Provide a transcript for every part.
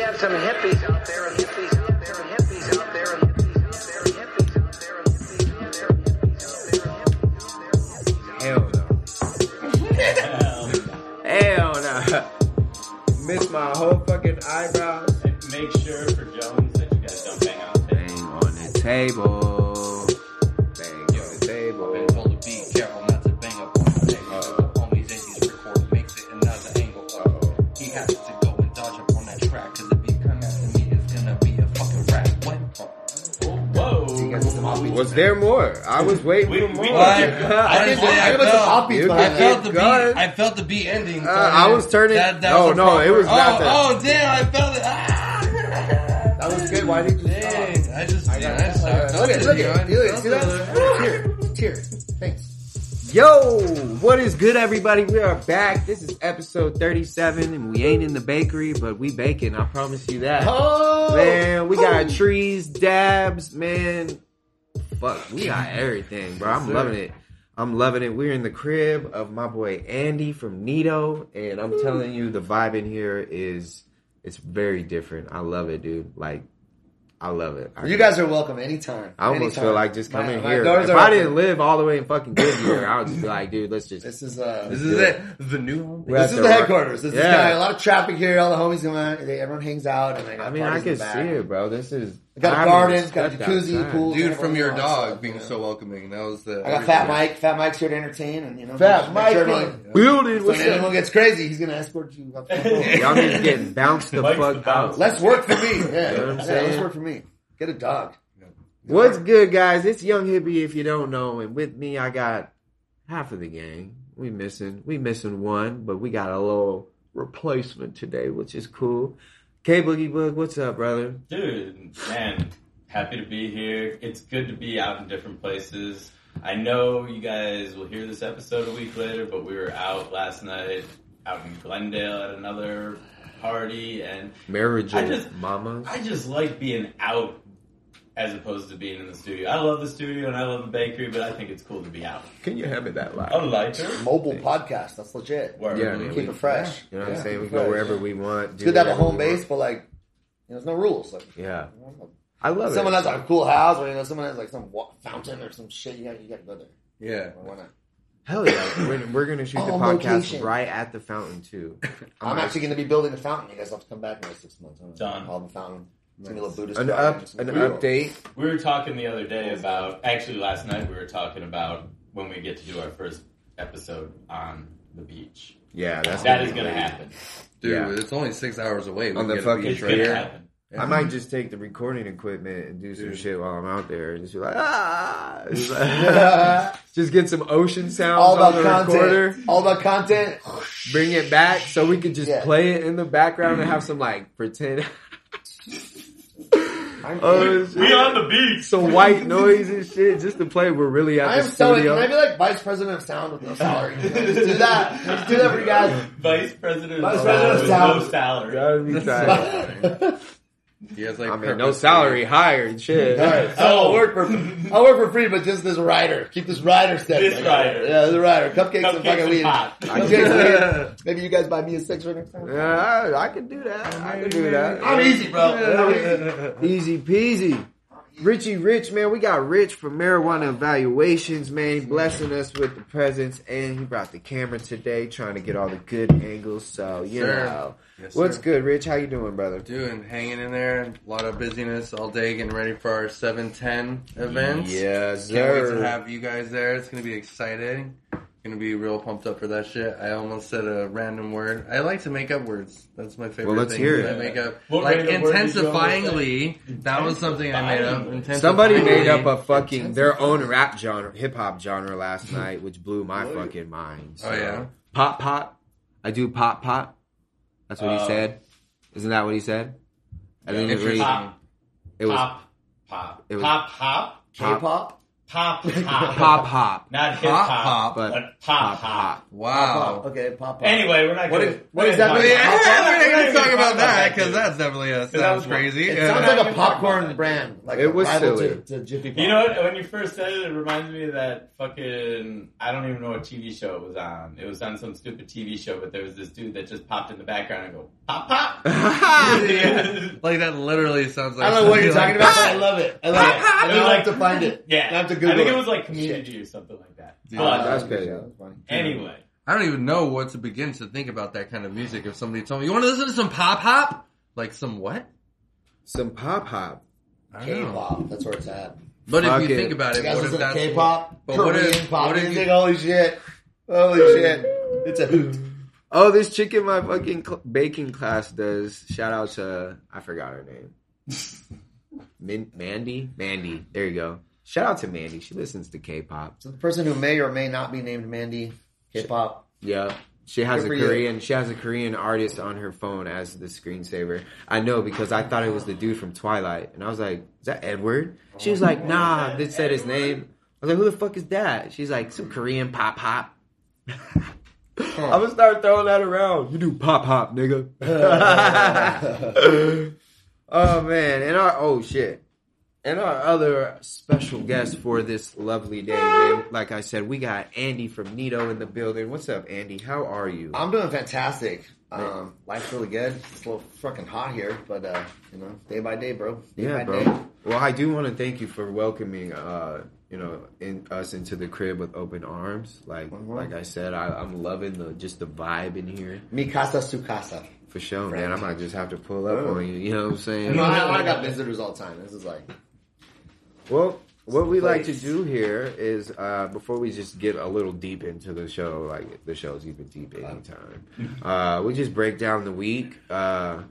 You have some hippies out there and hippies out there and hippies out there and hippies out there and hippies out there and hippies out there and hippies out there. Hell no. Hell no. Missed my whole fucking eyebrows. Make sure for Jones that you guys don't bang on tape. Bang on the table. Whoa. Was there more? I was waiting We- for more. Well, you. I, I didn't say I Give us a felt, copy You I felt the beat. I felt the beat ending. Uh, I was turning- That, that no, was no, proper- it was oh, not that. Oh damn! I felt it. Ah! That was good. Why did you Dang! stop? I just, I yeah, got I it. sucked. Look at it. Look at it. Look at. See that? Tear. Tear. Thanks. Yo, what is good, everybody? We are back. This is episode 37, and we ain't in the bakery, but we baking. I promise you that. Oh Man, we got Oh. trees, dabs, man. Fuck, we got everything, bro. I'm loving it. I'm loving it. We're in the crib of my boy Andy from Neato, and I'm telling you, the vibe in here is it's very different. I love it, dude. Like, I love it. I You guys are welcome anytime. I almost Anytime. feel like just coming my here. If I open. didn't live all the way in fucking Goodyear, I would just be like, dude, let's just. This is uh. This is it. The new. We're This is the headquarters. This Yeah. is got a lot of traffic here. All the homies come out. They, everyone hangs out, and I got I mean, I can see it, bro. This is. I got I a garden, got a jacuzzi, outside. pool. Dude from your dog stuff, being you know. so welcoming. That was the. I got Fat Mike. Fat Mike's here to entertain, and you know, Fat make Mike sure in everyone- building. So when anyone gets crazy, he's gonna escort you. Up the phone. Y'all need to get bounced the Mike's fuck the out. Let's work for me. Yeah, know Yeah, let's work for me. Get a dog. What's good, guys? It's Young Hippie. If you don't know, and with me, I got half of the gang. We missing, we missing one, but we got a little replacement today, which is cool. K Boogie Boog, what's up, brother? Dude, man, happy to be here. It's good to be out in different places. I know you guys will hear this episode a week later, but we were out last night, out in Glendale at another party, and Marriage I just- mamas. I just like being out as opposed to being in the studio. I love the studio and I love the bakery, but I think it's cool to be out. Can you have it that light? A loud? lighter. Mobile podcast. That's legit. Word. Yeah, man. Keep we- it fresh. You know what Yeah, I'm saying? We keep it go fresh. wherever we want. It's do good to have a whatever home we base, want. but like, you know, there's no rules. Like, Yeah, I love it. someone it. has like a cool house, or you know, someone has like some wa- fountain or some shit. You got, you got to go there. Yeah. Why not? Hell yeah, we're, we're gonna shoot the On podcast location. right at the fountain too. I'm actually going to be building a fountain. You guys have to come back in like six months. huh? Done. Call the fountain. It's gonna a little Buddhist. an up, some an cool- update. We were talking the other day about, actually last night we were talking about when we get to do our first episode on the beach. Yeah, that's That gonna is be going to great. happen. Dude, Yeah. it's only six hours away. We On the fucking beach right going to trail. here. happen. I might just take the recording equipment and do some Dude. shit while I'm out there. Just be like, ah, just, like- just get some ocean sounds All on about the content. recorder, All about content. bring it back so we could just Yeah. play it in the background and have some like pretend, I'm, oh, uh, shit. We on the beach. some white noise and shit just to play. We're really at I'm the so. Can. I be like vice president of sound with no salary? Just do that. Just do that for you guys. Vice President Vice of President of with Sound. no salary. Gotta be tight. He has like I mean, no salary hired. Shit. Alright, so I'll work for I'll work for free, but just this rider. Keep this rider steady. This rider. Yeah, the rider. Cupcakes, and Cupcakes fucking and weed. pot. Cupcakes and. Maybe you guys buy me a six right next time. Yeah, I, I can do that. I can do that. I'm easy, bro. Easy peasy. Richie Rich, man, we got Rich from Marijuana Evaluations, man, blessing us with the presents, and he brought the camera today, trying to get all the good angles. So you Sir. know, Yes, what's sir. good, Rich? How you doing, brother? Doing, hanging in there. A lot of busyness all day, getting ready for our 710 event. Yes, Can't wait to have you guys there. It's gonna be exciting. Gonna be real pumped up for that shit. I almost said a random word. I like to make up words. That's my favorite Well, let's thing. hear it. I make up What like random word did you almost intensifyingly. That was something I made up. Intensifyingly. Somebody made up a fucking their own rap genre, hip hop genre last night, which blew my fucking mind. Oh, yeah? pop pop. I do pop pop. That's what he Uh, said. Isn't that what he said? And then it, Interesting. really- Pop, it was pop, pop, it was- pop, pop, K-pop. Pop hop. Pop hop. Not hip hop, hop, but, but pop pop hop. Wow. Okay, pop up. Anyway, we're not What gonna. is- what that we're not Yeah, gonna- we're not gonna talk about that because that's definitely uh, that sounds was crazy. It sounds Yeah. like a popcorn brand. Like It was silly. To, to Jiffy Pop. You know what? When you first said it, it reminded me of that fucking. I don't even know what TV show it was on. It was on some stupid TV show, but there was this dude that just popped in the background and go pop pop. Yeah. Like that literally sounds like I don't know what you're something talking like- about, but I love it. I love it. I It was like- have to find it. Yeah, I have to I think it. it was like Community or something like that. Dude, But that's crazy. yeah, that's funny. anyway, I don't even know what to begin to think about that kind of music. If somebody told me, "You want to listen to some pop hop?" Like some what? Some pop hop. I don't know. K-pop. That's where it's at. But Fuck if you it. think about it, You it, guys what if listen to that's K-pop, But what Korean if- pop what if you- music? Holy shit! Holy shit! It's a hoot. Oh, this chick in my fucking cl- baking class does. Shout out to I forgot her name. Min- Mandy. Mandy. There you go. Shout out to Mandy. She listens to K-pop. So the person who may or may not be named Mandy, K-pop. Yeah. She has Good a for you. Korean. She has a Korean artist on her phone as the screensaver. I know because I thought it was the dude from Twilight, and I was like, "Is that Edward?" She was like, "Nah." They said his name. I was like, "Who the fuck is that?" She's like, "Some Korean pop hop." I'm gonna start throwing that around. You do pop hop, nigga. oh man, and our oh shit, and our other special guest for this lovely day, man. Like I said, we got Andy from Neato in the building. What's up, Andy? How are you? I'm doing fantastic. Um, life's really good. It's a little fucking hot here, but uh, you know, day by day, bro. Day yeah, by bro. day. Well, I do want to thank you for welcoming, uh, you know, in us into the crib with open arms. Like, Mhm. like I said, I, I'm loving the just the vibe in here Mi casa su casa. for sure, man. I might just have to pull up on you. You know what I'm saying? Know, I, I got visitors all the time. This is like Well, what we like to do here is uh, before we just get a little deep into the show, like the show's even deep anytime. Uh, we just break down the week. Uh,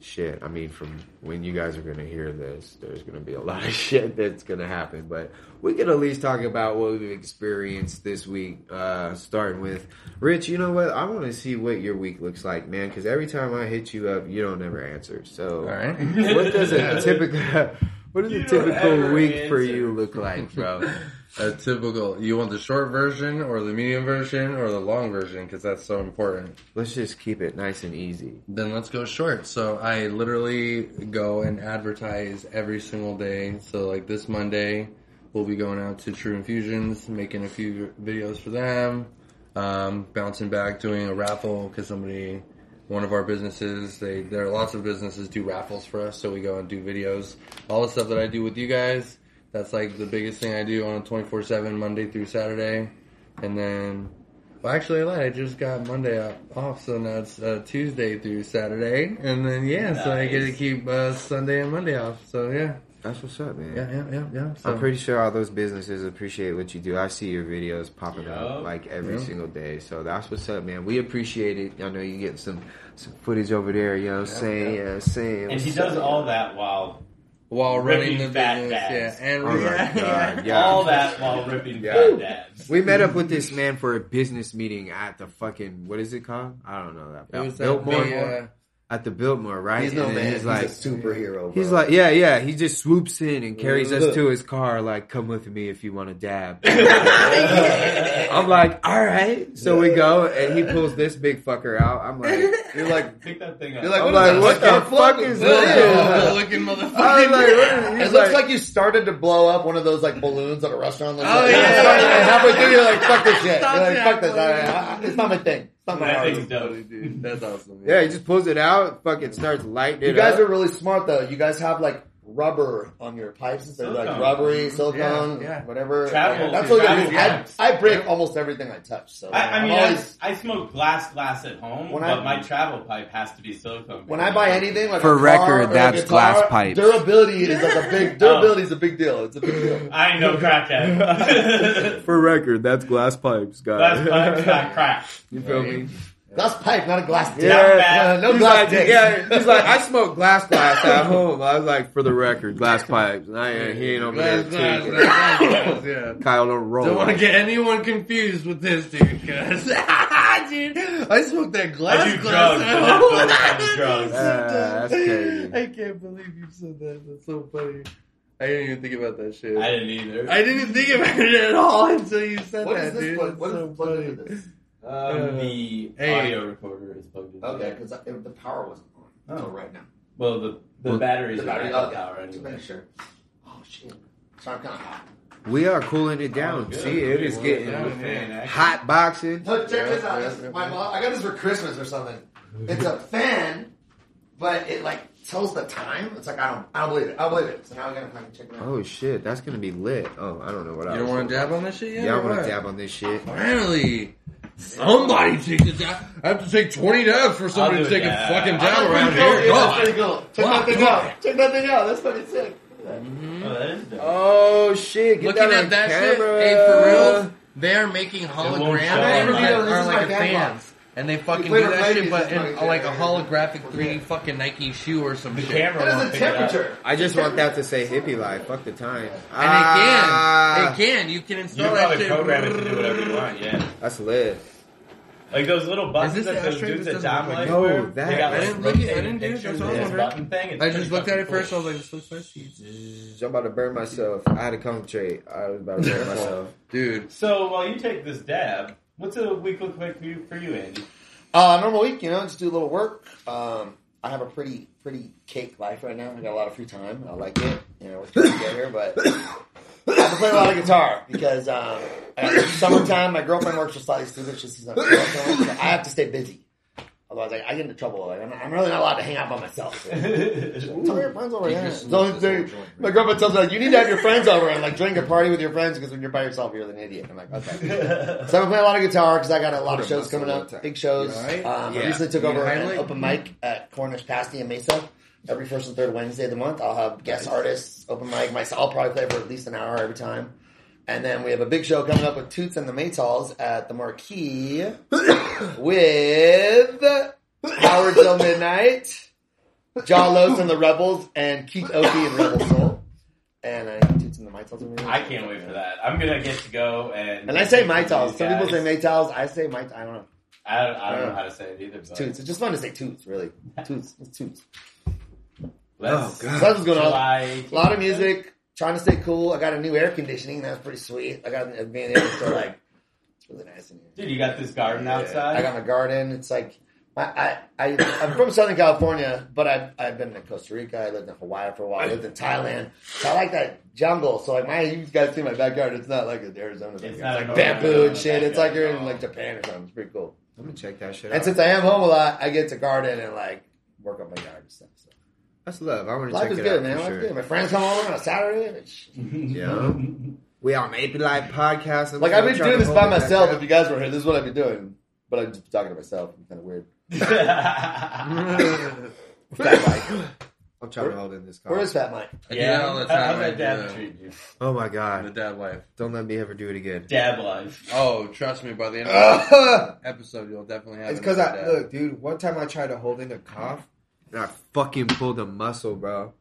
shit, I mean, from when you guys are gonna hear this, there's gonna be a lot of shit that's gonna happen, but we can at least talk about what we've experienced this week. Uh, starting with Rich, you know what? I want to see what your week looks like, man, because every time I hit you up, you don't ever answer. So, All right. what does it typical what does You a typical ever week for you look like, bro? A typical. You want the short version, or the medium version, or the long version? Because that's so important. Let's just keep it nice and easy. Then let's go short. So I literally go and advertise every single day. So like this Monday, we'll be going out to True Infusions, making a few videos for them, um, bouncing back, doing a raffle because somebody, one of our businesses, they there are lots of businesses do raffles for us. So we go and do videos. All the stuff that I do with you guys, that's like the biggest thing I do on a twenty four seven Monday through Saturday, and then. Well, actually, I lied. I just got Monday off- so now it's uh, Tuesday through Saturday, and then yeah, so I get to keep uh, Sunday and Monday off. So yeah, That's what's up, man. yeah, yeah, yeah, yeah. So, I'm pretty sure all those businesses appreciate what you do. I see your videos popping Yeah. up like every Yeah. single day. So that's what's up, man. We appreciate it. I know you getting some some footage over there, you know what I'm saying? Saying. and he does up, all man. that while while running the ripping fat business, dads. yeah, and Oh my yeah, God, yeah. all that while ripping Yeah. fat dads. We met up with this man for a business meeting at the fucking what is it called? I don't know that. It was Biltmore that, uh, at the Biltmore, right? he's no And man. He's He's, a superhero. He's like, yeah, yeah. He just swoops in and carries us to his car, like, come with me if you want to dab. I'm like, all right. So we go, and he pulls this big fucker out. I'm like, you're like, Pick that thing up. you're like, I'm what is like, what the Fucking fuck is Yeah. this? looking motherfucker. I was like, what is, It he's looks like, like you started to blow up one of those like balloons at a restaurant. Oh, like, Oh, like, yeah. and halfway through, you're like, fuck this shit. Stop You're like, fuck this. please. I- I- It's not my thing. It's that art. thing's dope. dude. That's awesome. yeah, he just pulls it out, fucking starts lighting You it guys up. are really smart though. You guys have like rubber on your pipes. They're like rubbery, silicone, Yeah, yeah. whatever. Travel- That's what travel I, pipes. I, I break almost everything I touch. So I, I mean, always I, I smoke glass glass at home, When but I- my travel pipe has to be silicone. when I buy anything like For a car record, or a that's guitar, glass pipe. Durability is like a big oh. durability is a big deal. It's a big deal. I ain't no crackhead. For record, that's glass pipes, guys. glass pipe's not crack. you feel me? Glass pipe, not a glass dick. Yeah. No, no glass like, dick. yeah, he's like, I smoke glass glass at home. I was like, for the record, glass pipes. And I ain't, he ain't over Glass, there glass, tweaking. glass, glass, yeah. Kyle don't roll. Don't want to get anyone confused with this dude, cause dude, I smoked that glass. I do glass drugs, at but home. not those kinds of drugs. Ah, that's crazy. I can't believe you said that. That's so funny. I didn't even think about that shit. I didn't either. I didn't think about it at all until you said What that, is this? dude. Plug, what It's is so plugged funny. Into this? Um, the Hey. audio recorder is plugged in. Okay, because the power wasn't on until right now. Well, the the Well, batteries The are battery, backup okay. power To anyway. make sure. Oh shit! So I'm kind of hot. We are cooling it down. Oh. See, it is getting down in there. hot boxing. So check this out. This- my mom, I got this for Christmas or something. It's a fan, but it like tells the time. It's like I don't, I don't believe it. I don't believe it. So now I gotta fucking check it out. Oh shit, that's gonna be lit. Oh, I don't know what I You don't want to dab on this shit yet? Yeah, I want to dab on this shit. Finally, somebody take a dab. I have to take twenty dabs for somebody I'll to take a a fucking dab that's around pretty cool, here. dude. That's pretty cool. Check Wow, that thing out. Check that thing out. That's pretty sick. Mm-hmm. Oh, that is dope. Oh shit! Get Looking that at that camera. shit, hey, for real, they are making holograms show. that This is are like camera. fans. And they fucking do with that shit, but in like- like a holographic 3D fucking Nike shoe or some The shit. camera What the pick temperature? I just want that to say hippie life. Fuck the time. And Ah, they can, they can. You can You install can that probably shit. program it to do whatever you want. Yeah, That's lit. like those little buttons that those dudes This at doesn't Dom look like like- No, wear. that- They got I didn't look at- it. I didn't do it, that's with all this button thing. I just looked at it fucking first. I was like, this looks spicy. I'm about to burn myself. I had to concentrate. I was about to burn myself. Dude, So while you take this dab, what's a week look like for you, for you Andy? Uh, normal week, you know, just do a little work. Um, I have a pretty, pretty cake life right now. I got a lot of free time. I like it. You know, we're trying to get here, but I play a lot of guitar because um, summertime. My girlfriend works for Slightly Stoopid. She's not, so I have to stay busy. Otherwise, like, I get into trouble. Like, I'm, I'm really not allowed to hang out by myself. Tell your friends over here. So, they- this whole joint, my girlfriend tells me like, you need to have your friends over and like drink a party with your friends because when you're by yourself, you're an idiot. I'm like, okay. So I'm playing a lot of guitar because I got a lot of shows coming up, big shows. You alright? Um, I Yeah. recently took You over an open mic at Cornish Pasty in Mesa. Every first and third Wednesday of the month, I'll have guest artists, open mic. Myself, I'll probably play for at least an hour every time. And then we have a big show coming up with Toots and the Maytals at the Marquee with Howard Till Midnight, John Los and the Rebels, and Keith Oki and Rebel Soul. And I Toots and the Maytals. are really I can't wait for that. I'm gonna get to go and. And I say my Maytals. Some people say Maytals. I say Mayt. I don't know. I don't, I don't know how to say it either. But Toots. It's just fun to say Toots, really. Toots. It's Toots. Let's, Oh, God. So that's what's going on. A lot of music. Trying to stay cool. I got a new air conditioning. That was pretty sweet. I got it being able to like. It's really nice in here. Dude, you got this garden Yeah. outside. I got my garden. It's like. I, I, I, I'm from Southern California, but I've, I've been in Costa Rica. I lived in Hawaii for a while. I lived in Thailand. So I like that jungle. So like my, you guys see my backyard. It's not like an Arizona. It's It's, not a like bamboo Arizona and shit. It's like you're in like Japan or something. It's pretty cool. I'm gonna check that shit out. And out. since I am home a lot, I get to garden and like work on my yard and stuff. So. That's love. I want to Life check is it good, out man. for Life's sure. good. My friends come over on a Saturday. Yeah. We on Maple Life podcast. I'm Like I've been doing this by myself. If you guys were here, this is what I'd be doing. But I'm just talking to myself. I'm kind of weird. Fat Mike. I'm trying to hold in this. Call. Where is Fat Mike? I yeah, all the time. how's I that do dab that. treat you? Oh my god, The dad life. Don't let me ever do it again. Dad life. Oh, trust me, by the end of the episode, you'll definitely have It's because I dab. look, dude. One time I tried to hold in a cough, and I fucking pulled a muscle, bro.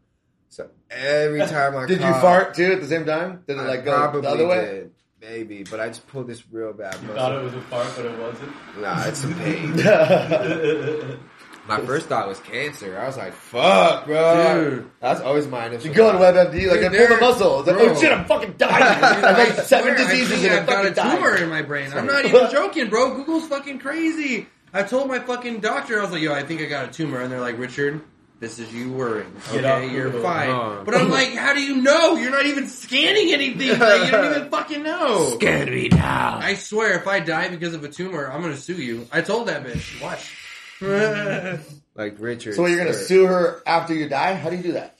So every time I Did you fart too at the same time? Did it I like go probably the other way? did, maybe. But I just pulled this real bad You muscle. thought it was a fart, but it wasn't. Nah, it's some pain. My first thought was cancer. I was like, "Fuck, bro." Dude. That's always my initial. go on. WebMD, like Dude, I pulled a there- muscle. It's like, bro. oh shit, I'm fucking dying. Dude, I I have seven diseases I and I've got a fucking tumor dying. in my brain. I'm not even joking, bro. Google's fucking crazy. I told my fucking doctor, I was like, yo, I think I got a tumor. And they're like, Richard, this is you worrying. Get Okay, off you're Google. fine. Uh. But I'm like, how do you know? You're not even scanning anything. Like, you don't even fucking know. Scared me now. I swear, if I die because of a tumor, I'm gonna sue you. I told that bitch. Watch. Like Richard. So you're gonna sue her after you die? How do you do that?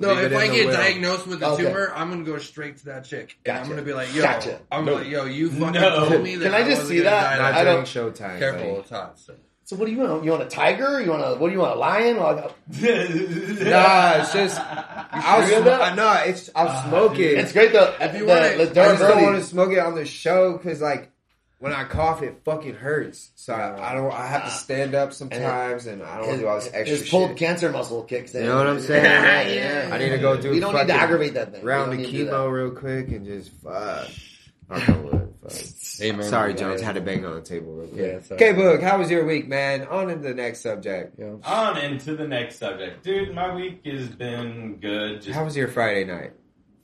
No, Leave if I get will. diagnosed with a Okay. tumor, I'm gonna go straight to that chick. And I'm gonna be like, yo, Gotcha. I'm No. like, yo, you fucking No. told me that Can I just wasn't see that? die Not I don't- showtime. Careful, buddy. it's hot. So. So what do you want? You want a tiger? You want a what do you want? A lion? Well, Nah, it's just I'll sm- about I know it's I'll Ah, smoke dude. it. It's great though. If you want it- the I just don't durability. want to smoke it on the show because like when I cough, it fucking hurts. So I, I don't. I have to ah. stand up sometimes, and I don't want to his, do all this extra his pulled shit. cancer muscle kicks in. You know what I'm saying? yeah. I need to go do. You don't need to aggravate that thing. Round You of don't need to do chemo real quick and just fuck. Knock on wood, fuck. Hey, man. Sorry, Jones. Had to bang on the table real quick. Yeah, sorry. Okay, Book. How was your week, man? On to the next subject. Yeah. On into the next subject, dude. My week has been good. Just How was your Friday night?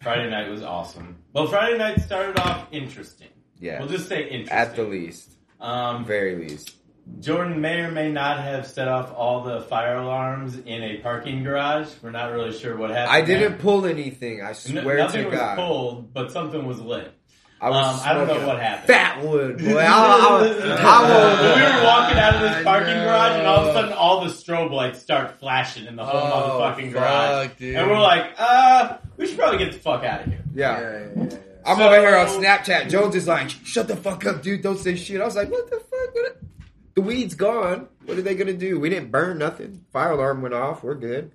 Friday night was awesome. Well, Friday night started off interesting. Yeah. We'll just say interesting. At the least. Um, Very least. Jordan may or may not have set off all the fire alarms in a parking garage. We're not really sure what happened. I didn't pull anything. I No- swear nothing to was God. pulled, but something was lit. I was um, I don't know what happened. Fat wood, boy. I, I, I, we were walking out of this parking garage, and all of a sudden, all the strobe lights start flashing in the whole Oh, motherfucking garage, fuck, dude. and we're like, "Uh, we should probably get the fuck out of here." yeah. yeah, yeah, yeah. I'm So- over here on Snapchat. Jones is like, "Shut the fuck up, dude! Don't say shit." I was like, "What the fuck? What the weed's gone. What are they gonna do? We didn't burn nothing. Fire alarm went off. We're good.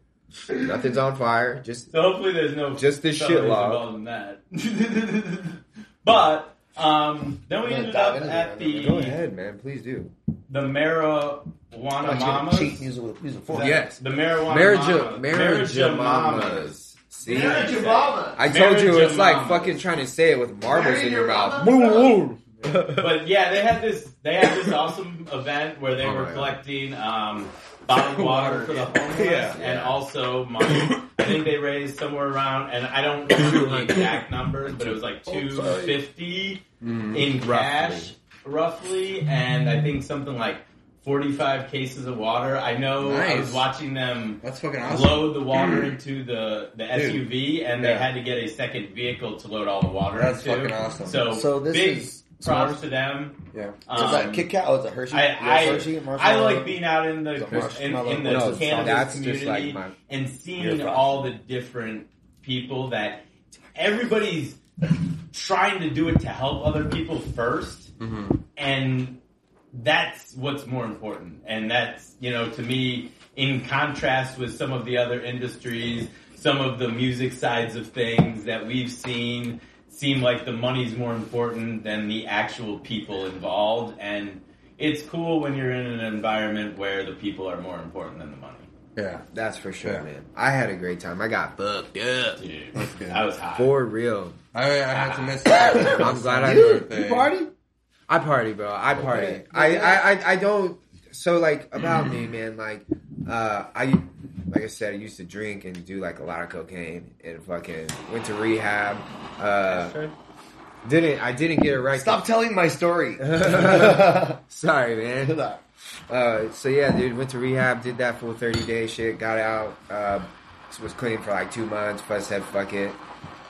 Nothing's on fire. Just So hopefully, there's no Just this shit felonies log. involved in that. but um, then we ended up at that. the go ahead, man. Please do. the marijuana mamas. Cheat music with music Yes. The marijuana Marriage, mamas. Marriage, mamas. mamas. See, Marriage Obama. I told you Marriage it's like mamas. fucking trying to say it with marbles Marry in your your mouth. mama? But yeah, they had this. They had this awesome event where they Oh were my collecting um, bottled water for the homeless Yeah. and also money. I think they raised somewhere around, and I don't remember the exact numbers, but it was like two fifty in cash, roughly, and I think something like forty five cases of water. I know I was watching them That's fucking awesome. load the water into the, the Dude. SUV, and they had to get a second vehicle to load all the water That's into. fucking awesome. So, So this big is props s'mores? to them. Yeah. So is that Um, Kit Kat? Oh, is it Hershey? I, Yes, I, Hershey, I like being out in the The in, in the No, cannabis community like my- and seeing all the different people that everybody's trying to do it to help other people 1st Mm-hmm. and that's what's more important. And that's, you know, to me, in contrast with some of the other industries, some of the music sides of things that we've seen seem like the money's more important than the actual people involved. And it's cool when you're in an environment where the people are more important than the money. Yeah. That's for sure, Yeah. man. I had a great time. I got fucked up Dude, That's good. I was high. for real. I, I had to miss it. I'm glad I You, Birthday. you party? I party, bro. I party. Okay. I, I, I, I don't. So like about me, man. Like, uh, I like I said, I used to drink and do like a lot of cocaine and fucking went to rehab. Uh, didn't I didn't get it right. Stop telling my story. Sorry, man. Uh, so yeah, dude, went to rehab, did that full thirty day shit, got out, uh, was clean for like two months. Plus said fuck it,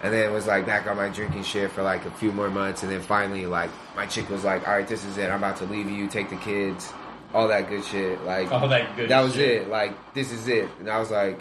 and then was like back on my drinking shit for like a few more months, and then finally like my chick was like, all right, this is it. I'm about to leave you, take the kids, all that good shit. Like All that good that was shit. it. Like this is it, and I was like.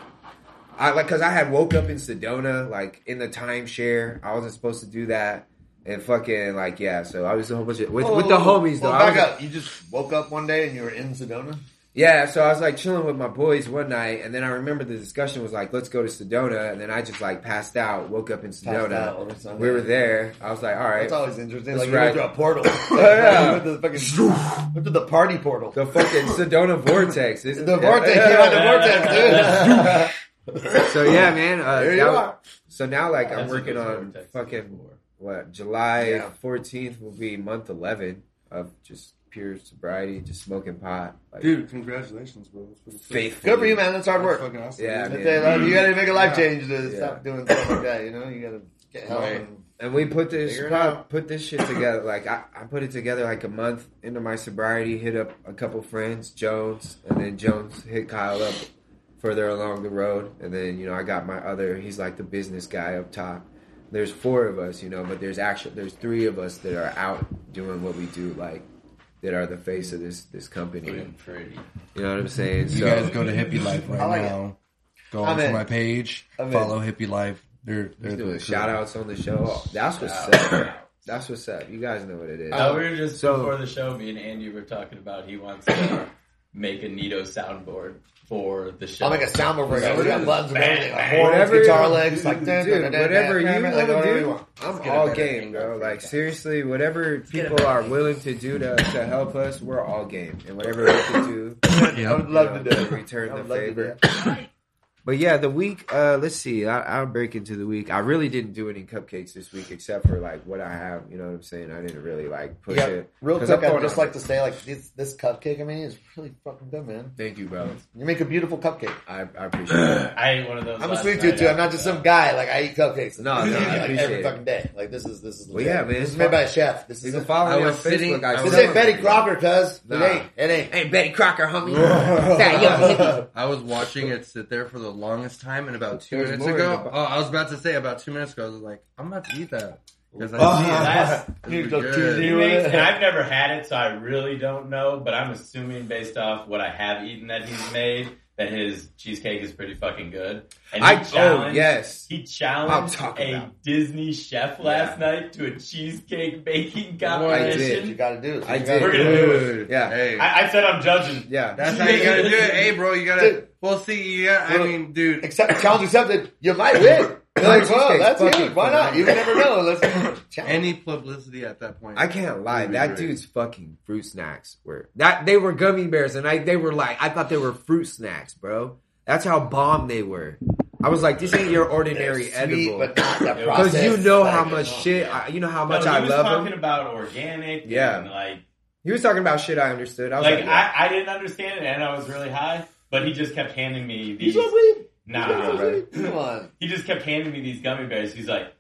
I like because I had woke up in Sedona, like in the timeshare. I wasn't supposed to do that, and fucking like yeah. So I was a whole bunch of with, with the homies though. Well, I back was, up. You just woke up one day and you were in Sedona? Yeah, so I was like chilling with my boys one night, and then I remember the discussion was like, "Let's go to Sedona," and then I just like passed out, woke up in Sedona. out on. We were there. I was like, "All right." That's always interesting. That's like you right. went through a portal. yeah. went to the fucking went to the party portal. The fucking Sedona vortex. isn't The it? vortex came out the vortex, dude. So yeah, man. Uh, There you that- are. So now, like, I'm working on vortexes fucking are what July Yeah. 14th will be month 11 of just pure sobriety, just smoking pot. Like, Dude, congratulations, bro. That's faithful. Good for you, man. That's hard That's work. fucking awesome. Yeah, dude. man. If they love you, you gotta make a life Yeah. change to Yeah. stop doing stuff like that. You know, you gotta get help. Right. And, And we put this Figure put, put this shit together. Like I, I put it together like a month into my sobriety. Hit up a couple friends, Jones, and then Jones hit Kyle up further along the road. And then you know I got my other. He's like the business guy up top. There's four of us, you know, but there's actually there's three of us that are out doing what we do, like that are the face of this this company. Pretty, pretty. You know what I'm saying? You guys go to Hippie Life right I like it. now. Go I'm onto in. my page. I'm in. follow Hippie Life. They're they're Just doing the shout outs on the show. That's what's up. That's what's up. You guys know what it is. Uh, we were just So- before the show. Me and Andy were talking about he wants to make a Neato soundboard for the show. I'll make a soundboard for you. We got buttons and everything. Like Bang, horns, Whatever guitar you- like dude, whatever you want to do. I'm all game, bro. Like seriously, whatever people are willing to do to, to help us, we're all game, and whatever we can do, I would love to do it. return the would love to do favor. It. But yeah, the week. Uh, let's see. I, I'll break into the week. I really didn't do any cupcakes this week, except for like what I have. You know what I'm saying? I didn't really like push Yeah, it. real 'Cause quick, I'm I'd just on- like to say, like this, this cupcake. I mean, is really fucking good, man. Thank you, bro. You make a beautiful cupcake. I, I appreciate it. I ate one of those. I'm a sweet night tooth too. I'm not just some guy. Like I eat cupcakes. No, no, I like, appreciate every it. fucking day. Like this is this is. Well, yeah, legit. man, This is made by a chef. This You is can it. follow I me on was sitting- Facebook. I I This was- ain't Betty Crocker, cuz. It ain't. It ain't. Hey, Betty Crocker, homie. That young hippie. I was watching it sit there for the longest time, and about two There's minutes more in ago, the oh, I was about to say about two minutes ago, I was like, I'm about to eat that because I Oh, see it. That's- This You is go good. Tuesday He makes, and I've never had it, so I really don't know. But I'm assuming based off what I have eaten that he's made, that his cheesecake is pretty fucking good. And he I oh yes. he challenged a about. Disney chef last night to a cheesecake baking I What competition. you gotta do. it. I did. gotta We're gonna do it. Yeah, Hey, I, I said I'm judging. yeah. that's how you gotta do it. Hey, bro, you gotta. Dude. Well, see, you got. I mean, dude. Accept, challenge accepted. You might win. You're like, well, that's fucking huge. Why not? You never know. Let's. Any publicity at that point. I can't lie. That great. dude's fucking fruit snacks were that they were gummy bears, and I they were like I thought they were fruit snacks, bro. That's how bomb they were. I was like, this ain't your ordinary They're sweet, edible. but not that Because Because you know Like, how much shit, yeah. I, you know how No, much he I was love talking him. about organic. Yeah. and like He was talking about shit I understood. I was like like, yeah. I, I didn't understand it, and I was really high. But he just kept handing me these. smoke weed? Nah, bro. Come on. he just kept handing me these gummy bears. He's like,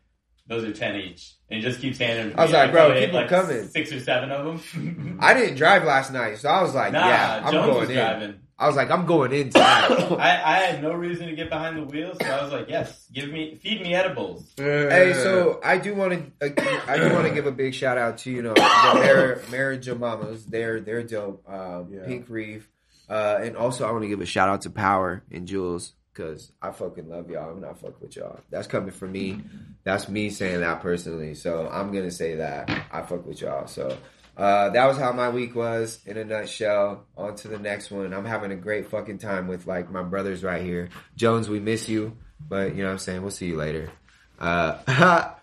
"Those are ten each," and he just keeps handing them. I was like, bro, probably ate, keep 'em like coming. Six or seven of them. I didn't drive last night, so I was like, nah, yeah, I'm Jones going was in. driving. I was like, I'm going in tonight. I, I had no reason to get behind the wheel, so I was like, "Yes, give me, feed me edibles." Hey, so I do want to, I do want to give a big shout out to you know the Mar- Marriage of Mamas. They're they're dope. Um, Yeah. Pink Reef, uh, and also I want to give a shout out to Power and Jules because I fucking love y'all. I'm not fuck with y'all. That's coming from me. That's me saying that personally. So I'm gonna say that I fuck with y'all. So. Uh, that was how my week was in a nutshell. On to the next one. I'm having a great fucking time with like my brothers right here. Jones, we miss you, but you know what I'm saying? We'll see you later. Uh,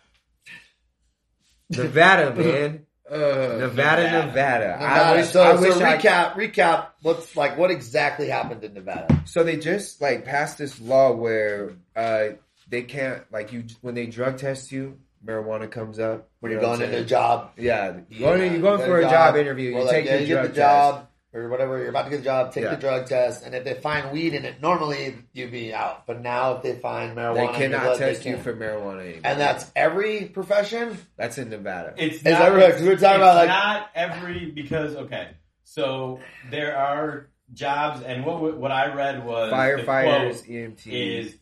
Nevada, man. uh, Nevada, Nevada. Nevada. I wish, so, I so wish I recap, recap. What's like? What exactly happened in Nevada? So they just like passed this law where uh they can't like you when they drug test you, marijuana comes up When You you're know going what I'm into a job, Yeah, you're going, you're going you for a get job interview. or You like, take yeah, your you get drug the test. job or whatever. You're about to get the job. Take Yeah. the drug test, and if they find weed in it, normally you'd be out. But now, if they find marijuana, They cannot blood, they test you for marijuana anymore. And that's every profession. that's in Nevada. It's that not, right? 'Cause we were talking it's about, like- not every because okay, so there are jobs, and what what I read was Firefighters, quote EMT. is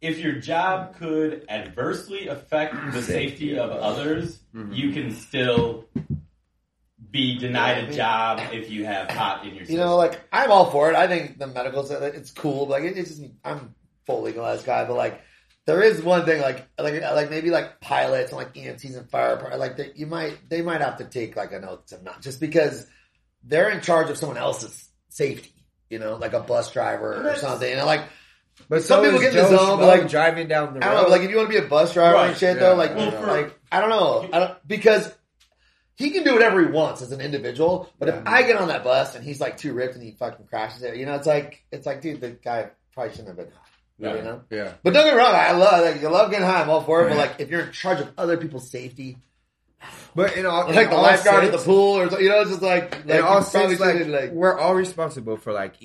if your job could adversely affect the safety of others, Mm-hmm. you can still be denied a job if you have pot in your system. You know, like I'm all for it. I think the medical stuff, it's cool. But like it, it's just I'm full legalized guy, but like there is one thing like like like maybe like pilots and like EMTs and fire like they, you might they might have to take like an oath to not just because they're in charge of someone else's safety. You know, like a bus driver or something. And like but some so people is get in the zone, but, like, driving down the I road. don't know, like if you want to be a bus driver and shit yeah. though, like Well, for- like I don't know, I don't because he can do whatever he wants as an individual. But if I get on that bus and he's like too ripped and he fucking crashes it, you know, it's like it's like, dude, the guy probably shouldn't have been high. yeah, You know. yeah. But don't get me wrong, I love like you love getting high, I'm all for it. But like if you're in charge of other people's safety, but in all, in like the all lifeguard at the pool or something, you know, it's just like like in all sense, like, like we're all responsible for like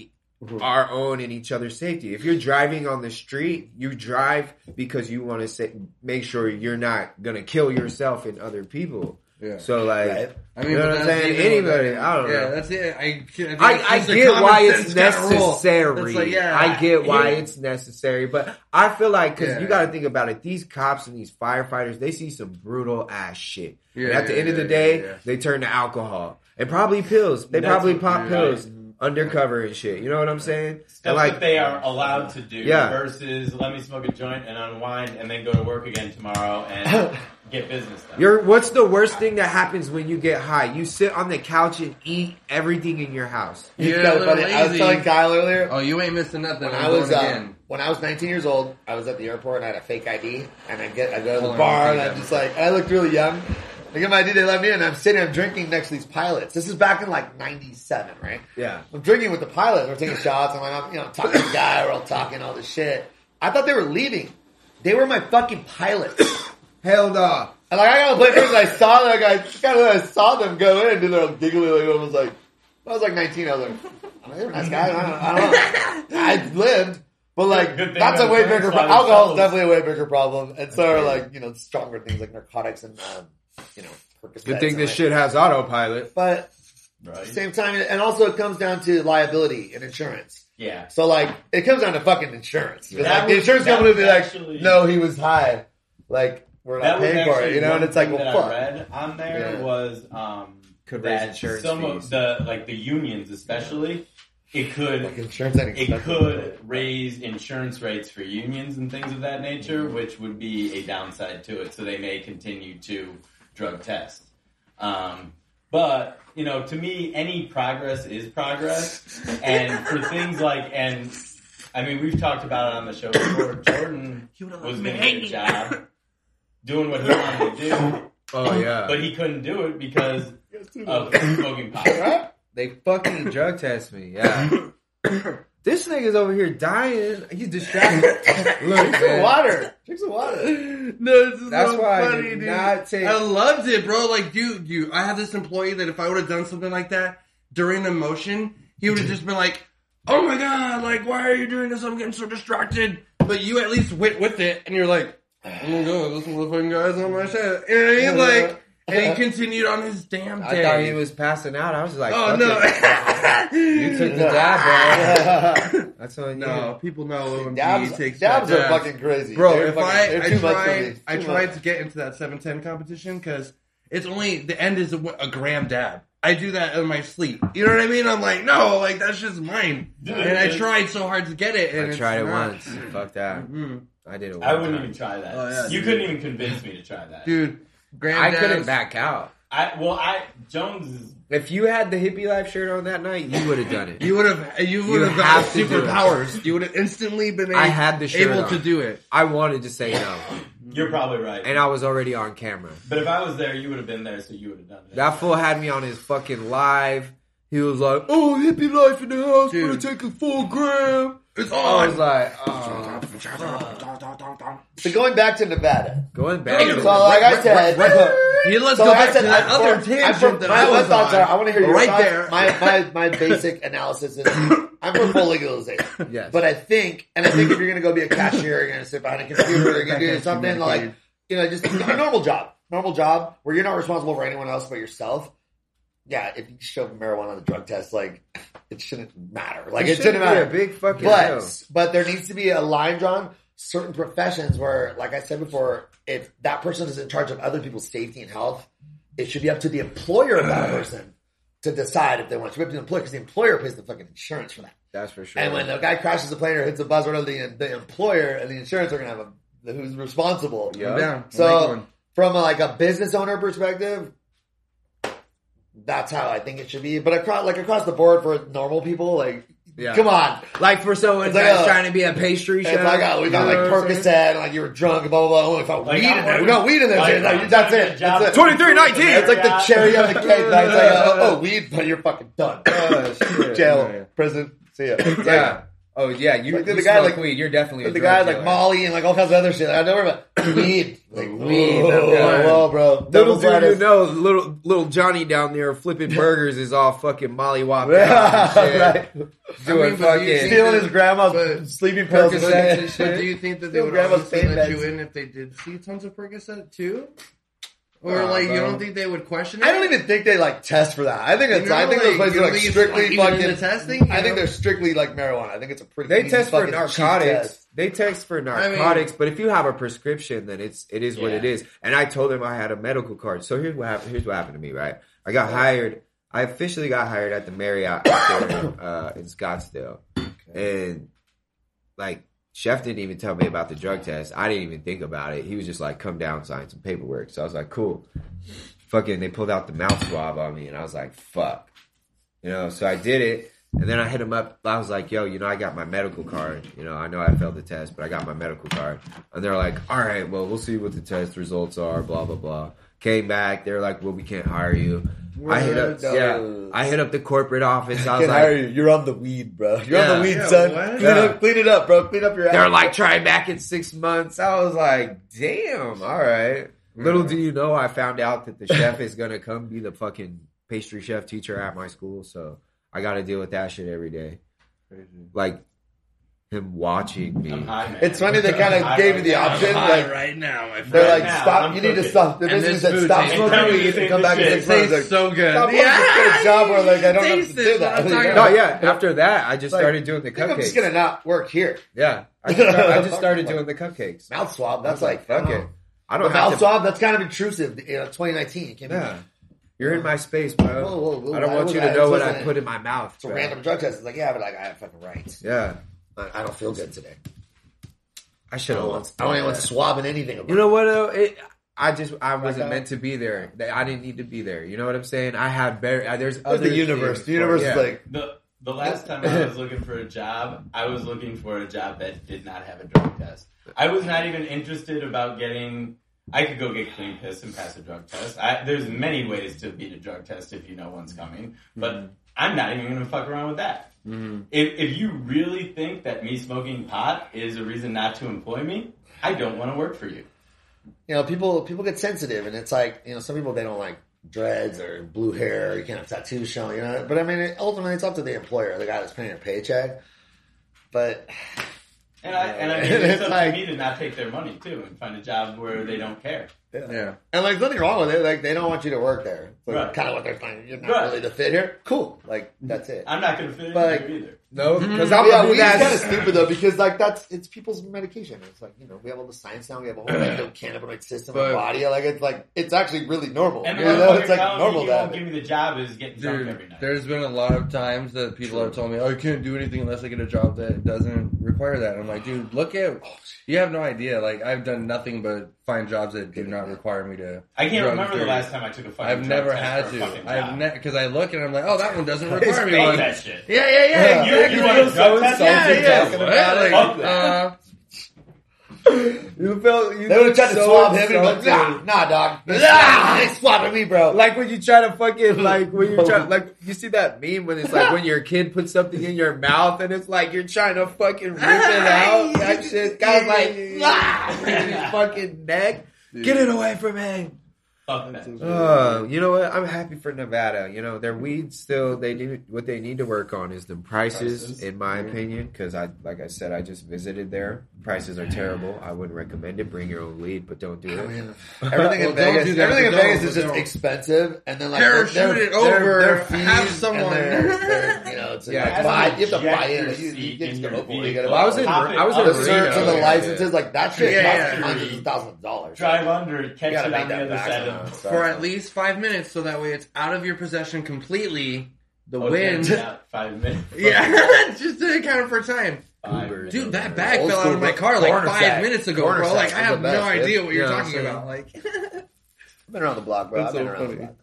Mhm. our own and each other's safety. If you're driving on the street, you drive because you want to say, make sure you're not gonna kill yourself and other people. Yeah. So like, Right. I mean, You know what I'm saying? even- Anybody, I don't yeah, know. that's it. I, I, think I, I get why it's sense kinda rule. necessary. It's like, yeah, I get why yeah. it's necessary, but I feel like because Yeah. you got to think about it, these cops and these firefighters, they see some brutal ass shit. Yeah, and at the yeah, end of the day, yeah, yeah. they turn to alcohol and probably pills. They That's probably what- pop yeah. pills undercover and shit. You know what I'm saying? Stuff And like, that they are allowed to do Yeah. versus let me smoke a joint and unwind and then go to work again tomorrow and get business done. You're, what's the worst thing that happens when you get high? You sit on the couch and eat everything in your house. it's You're a kind of little. I was lazy. telling Kyle earlier. Oh, you ain't missing nothing. When I'm was going uh, when I was 19 years old, I was at the airport and I had a fake ID, and I get I go to the on, bar and I'm just like I looked really young, They get my ID, they let me in. I'm sitting, I'm drinking next to these pilots. This is back in like 97, right? Yeah. I'm drinking with the pilots. We're taking shots. I'm like, I'm, you know, talking to the guy. We're all talking all this shit. I thought they were leaving. They were my fucking pilots. Hell no. And like I got to play first. I saw that guy. Kind of I saw them go in, and they're giggling. Like I was like, I was like 19. I was like, I'm like, they're nice guys. I don't, I don't know. I lived, but like Good that's a way bigger. saw Pro- alcohol is definitely a way bigger problem. And so are like you know stronger things like narcotics and um, you know. Percocets Good thing this like- shit has autopilot. But Right? same time, and also it comes down to liability and insurance. Yeah. So like, it comes down to fucking insurance. 'Cause, That like, the insurance company will be like, actually- "No, he was high." Like, we're not paying for it, you know. And it's like, well, that fuck. I read on there Yeah. was um, Could raise that insurance some fees. of the like the unions, especially, it could Like insurance it could raise insurance rates for unions and things of that nature, Mm-hmm. which would be a downside to it. So they may continue to drug test. Um, but you know, to me, any progress is progress, and for things like and I mean, we've talked about it on the show before. Jordan was doing a good job doing what he wanted to do, Oh yeah. but he couldn't do it because of smoking pot. They fucking drug test me. Yeah. this nigga's over here dying. He's distracted. Look, Drink some water. Drink some water. No, this is That's so why I funny, did dude. not take- I loved it, bro. Like, dude, you. I have this employee that if I would have done something like that during the motion, he would have just been like, "Oh my god, like, why are you doing this? I'm getting so distracted." But you at least went with it, and you're like, "Oh my god, this motherfucking guy's on my shit." You know what I mean? Like, and he continued on his damn day. I day. thought he was passing out. I was like, Oh no! You took the dab, bro. That's on you. no, people know OMG Dabs, takes dabs that are dabs. fucking crazy. Bro, They're if fucking- I I too much for tried. I tried much. to get into that seven ten competition because it's only the end is a, a gram dab. I do that in my sleep. You know what I mean? I'm like, no, like that's just mine. And I tried so hard to get it. And I tried it not. once. Fuck that. Mhm. I did it. One I wouldn't time. even try that. Oh, yeah, you dude. couldn't even convince me to try that. dude. Gram I couldn't back out. I well, I Jones is If you had the hippie life shirt on that night, you would have done it. You would have you would have got superpowers. You would have instantly been I had the shirt able on. to do it. I wanted to say no, you're probably right. and I was already on camera. but if I was there, you would have been there, so you would have done it. That fool had me on his fucking live. He was like, "Oh, hippie life in the house, Dude. gonna take a full gram." It's I was on. like, oh. So going back to Nevada. going back. Hey, So like I said, Yeah, let's so go back I said, to that I- other I- tangent from- that my, I my was thoughts on. are. I want to hear your right thoughts. there. My, my my basic analysis is I'm for full legalization. Yes. But I think, and I think if you're going to go be a cashier, you're going to sit behind a computer, you're going to do something like, you know, just a normal job, normal job where you're not responsible for anyone else but yourself. Yeah, if you show up marijuana on the drug test, like it shouldn't matter. Like it, shouldn't be matter. a big fucking deal. But but there needs to be a line drawn. Certain professions where, like I said before, if that person is in charge of other people's safety and health, it should be up to the employer of that person to decide if they want to. It should be up to the employer because the employer pays the fucking insurance for that. That's for sure. And when the guy crashes the plane or hits a bus, or whatever, the, the employer and the insurance are gonna have a who's responsible. Yeah. So- I like one. From a, like a business owner perspective, that's how I think it should be. But across like across the board for normal people, like Yeah. come on, like for someone It's like that's a- trying to be a pastry chef. It's like, oh, we got like know what I'm saying? Percocet, and like you were drunk, and blah blah blah. Oh, we found Like, weed I'm in there. We got weed in there. like, Like, I'm that's it. That's it. 2319. It's like the cherry on the cake. That's like, oh, oh, weed, but you're fucking done. Oh. Jail, yeah. prison. See ya. Yeah. Oh yeah, you, Like, you the guy, smoke like- weed. You're definitely a the drug guy like. Molly and like all kinds of other shit. I never about weed. Like oh, Weed, oh, whoa, yeah. Oh, bro. Little Devil's do you know, little little Johnny down there flipping burgers is all fucking mollywopped out Yeah, right. Doing I mean, but do you fucking think Stealing that- his grandma's but- sleeping pills. and Percocets shit. and shit. But do you think that they Still would grab us honestly pain let meds. you in if they did see tons of Percocet too? Or Nah, like you don't think they would question it? I don't even think they like test for that. I think it's. You know, I think like, those places are like strictly like, even fucking. the testing, you I think they're strictly like marijuana. I think it's a pretty. They easy test for narcotics. test. They test for narcotics, but if you have a prescription, then it's it is what it is. And I told them I had a medical card. So here's what happened. Here's what happened to me. Right, I got hired. I officially got hired at the Marriott out there, uh, in Scottsdale, and like chef didn't even tell me about the drug test. I didn't even think about it. He was just like, "Come down, sign some paperwork." So I was like, "Cool." Fucking, they pulled out the mouth swab on me, and I was like, "Fuck," you know. So I did it. And then I hit him up. I was like, yo, you know, I got my medical card. You know, I know I failed the test, but I got my medical card. And they're like, all right, well, we'll see what the test results are, blah, blah, blah. Came back, they're like, "Well, we can't hire you." I hit up, No. yeah, I hit up the corporate office. I I was can hire like, you. You're on the weed, bro. You're on the weed, Yeah, son. what? Clean, Yeah. up, clean it up, bro. Clean up your ass. they're act. like, "Try back in six months." I was like, "Damn, all right." Little do you know, I found out that the chef is gonna come be the fucking pastry chef teacher at my school, so I got to deal with that shit every day. Like him watching me. High. It's funny they kind of gave me the now. option. Hi, Like right now, my friend. they're Right like, now, stop. I'm you need to stop. They And basically this said, food stop tastes smoking good. weed and come back in It six months. tastes Like, so good. Stop working at a job where like I don't have to do that. what I'm No, about. yeah. After that, I just Like, started doing the cupcakes. I'm just gonna not work here. Yeah, I just, started, I just started doing the cupcakes. Mouth swab. That's like fuck it. I don't have mouth to. swab. That's kind of intrusive. You know, 2019. You can't yeah. You're in my space, bro. Whoa, whoa, whoa, I don't want you to know what I put in my mouth. It's a random drug test. It's like, yeah, but like I have fucking rights. Yeah, I, I don't feel good today. I I should don't have. want, I don't even want to swabbing anything. About You know what? Though? It, I just I wasn't out? meant to be there. I didn't need to be there. You know what I'm saying? I had very. There's other the universe. The universe for- is like, The the last time I was looking for a job, I was looking for a job that did not have a drug test. I was not even interested about getting. I could go get clean piss and pass a drug test. I, there's many ways to beat a drug test if you know one's coming, but I'm not even going to fuck around with that. Mm-hmm. If, if you really think that me smoking pot is a reason not to employ me, I don't want to work for you. you know, people people get sensitive, and it's like, you know, some people they don't like dreads or blue hair. You can't have tattoos showing, you know. But I mean, it, ultimately, it's up to the employer, the guy that's paying your paycheck. But And I, and I mean, It's it's up like- to me to not take their money too and find a job where they don't care. Yeah. and like nothing wrong with it. Like they don't want you to work there. It's like, Right. Kind of what they're saying. You're not Right. really the fit here. Cool. Like that's it. I'm not going to fit in But, like, either. No, because mm-hmm. Yeah, I'm gonna kind of stupid though because like that's it's people's medication. It's like you know we have all the science now. We have a whole endocannabinoid system in the body. Like it's like it's actually really normal. And the you know, it's like normal me to he have won't give me the job is getting drunk every night. there's been a lot of times that people have told me, "Oh, I can't do anything unless I get a job that doesn't require that." I'm like, dude, look at oh, you have no idea. Like I've done nothing but find jobs that do not require me to. I can't remember the last time I took a fucking I've never had to. I've job. ne- because I look and I'm like, oh, that one doesn't require me. That shit. Yeah, yeah, yeah. You- you want a drug test? yeah, yeah. Like, uh, You felt you They would have tried to so swab him and like, nah, nah, dog. Nah, they swabbing me, bro. Like when you try to fucking like when you try like you see that meme when it's like when your kid puts something in your mouth and it's like you're trying to fucking rip it out. That shit, guy's like, ah, his fucking neck. Get it away from me. Fuck that. Uh, you know what? I'm happy for Nevada. You know, their weed still they need what they need to work on is the prices, Prices. in my opinion. Because I, like I said, I just visited there. Prices are terrible. I wouldn't recommend it. Bring your own weed, but don't do it. Everything Well, in Vegas, do that, everything in Vegas is just expensive, and then like Parachute their- it their- over, their fees have and someone- their- their, you know, it's Yeah, like have buy, you have to buy eject in. your You, you get to your go. You gotta Well, I was in I was in the to Reno. certs and the licenses, like that shit Yeah, costs hundreds of thousands of dollars. Drive under catch it on the other side of So- for at least five minutes, so that way it's out of your possession completely. The Oh, wind. yeah, five minutes. Yeah, just to account for time. Five Uber. Dude, that bag Old fell out of my car like five sack. minutes ago, Corner bro. Like I have the no dude. idea what you're Yeah, talking so- about. Like, I've been around the block, bro. That's I've been so around the block.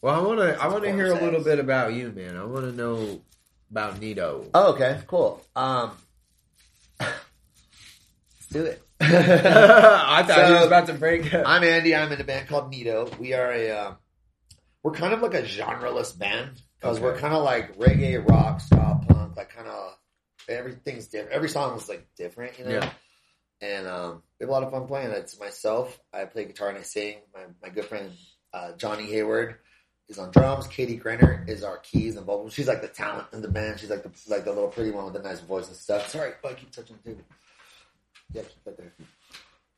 Well, I want to I want to Corner hear a little bit about you, man. I want to know about Neato. Oh, okay, cool. Um, let's do it. I thought he was about to break up. I'm Andy. I'm in a band called Neato. We are a, uh, we're kind of like a genreless band because we're kind of like reggae, rock, ska, punk, like kind of everything's different. Every song is like different, you know. Yeah. And um, we have a lot of fun playing. It's myself. I play guitar and I sing. My my good friend uh, Johnny Hayward is on drums. Katie Grenner is our keys and vocals. She's like the talent in the band. She's like the like the little pretty one with the nice voice and stuff. Sorry, but I keep touching the table. Yeah, that there.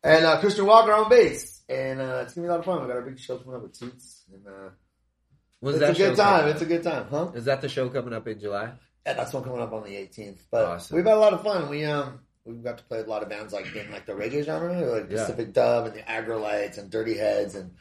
And uh, Christian Walker on bass. And uh, it's gonna be a lot of fun. We got our big show coming up with Toots. And uh, When's it's a good time. coming It's a good time, huh? Is that the show coming up in July? Yeah, that's one coming up on the 18th. But Awesome. we've had a lot of fun. We um we've got to play a lot of bands like in like the reggae genre, like Yeah. Pacific Dub and the Aggrolites and Dirty Heads and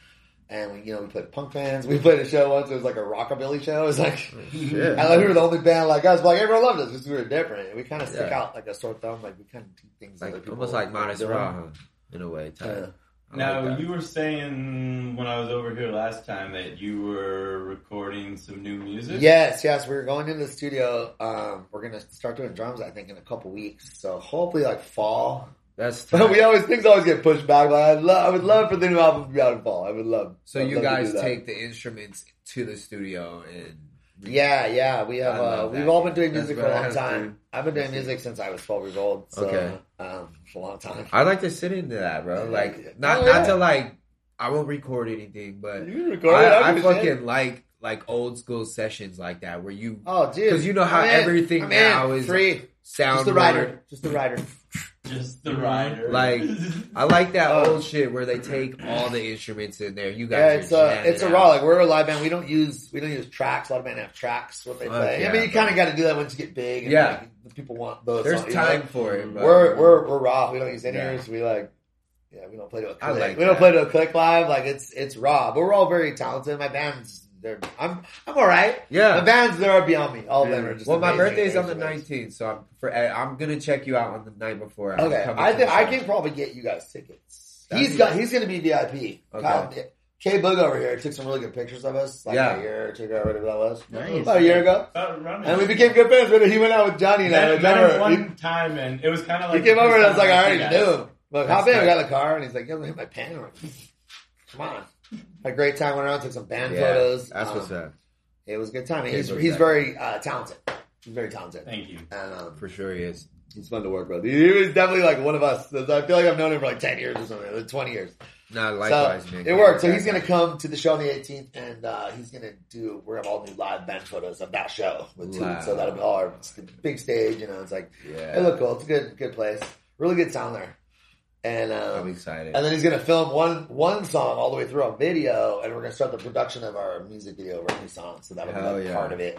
and we, you know we played punk fans. We played a show once. It was like a rockabilly show. It was like Shit. I like we were the only band like us, but like everyone loved us because we were different. We kind of stick Yeah. out like a sore thumb. Like we kind of do things Like other almost like aren't Modest. Raw, in a way. Type. Yeah. Now like you were saying when I was over here last time that you were recording some new music. Yes, yes, we're going into the studio. Um, we're gonna start doing drums. I think in a couple weeks. So hopefully, like fall, That's But we always things always get pushed back. But I love, I would love for the new album to be out in fall. I would love. So I'd you love guys take the instruments to the studio and Yeah, yeah. We have. Uh, we've all been doing That's music for a long time. I've been doing music since I was twelve years old. So, Okay. um, for a long time. I like to sit into that, bro. Like not Oh, yeah. not to like I won't record anything, but record. I, I give a shit. fucking like like old school sessions like that where you Oh, dude because you know how I'm in. everything I'm now in. is free. sound Just the rider. Just the rider. Just the mm-hmm. rider. Like I like that Oh. old shit where they take all the instruments in there. You guys, Yeah, are it's a jamming it's a raw. Like we're a live band. We don't use we don't use tracks. A lot of bands have tracks what they Fuck play. yeah, I mean, you kind of got to do that once you get big. And Yeah. like, people want those. There's songs, you know? time for it. But We're we're we're raw. We don't use any Yeah. We like. Yeah, we don't play to a click. Like we don't play to a click live. Like it's it's raw, but we're all very talented. My band's they're I'm I'm all right. yeah. My bands they're beyond me. All of them are just. Well, my amazing, birthday's on the 19th, so I'm for, eh, I'm gonna check you out on the night before. I'm Okay, coming I think I can probably get you guys tickets. That'd He's be got nice. he's going to be VIP. Kyle, K Boog over here took some really good pictures of us like Yeah. a year or two ago, whatever that was. Nice. About a year ago. About. And we became good friends. But he went out with Johnny and I. Met, met him Remember, he, one time, and it was kind of like. he came over and I was like, time I already knew him. Like, That's hop in. We got in the car, and he's like, "Yo, hit my pen." I'm like, Come on. Had a great time. Went around, took some band Yeah, photos. That's Um, what's up It was a good time. K He's he's very uh, talented. He's very talented. Thank you. And um, for sure. He is. he's fun to work with. He was definitely like one of us. I feel like I've known him for like ten years or something, like twenty years. No, likewise, so man. it worked. So he's gonna come to the show on the 18th, and uh, he's gonna do. We're gonna have all new live band photos of that show with two. Wow. So that'll be all our big stage. You know, it's like Yeah, it look cool. It's a good good place. Really good sound there. And I'm um, excited. and then he's gonna film one one song all the way through on video, and we're gonna start the production of our music video of our new song. So that'll Hell be like yeah. part of it.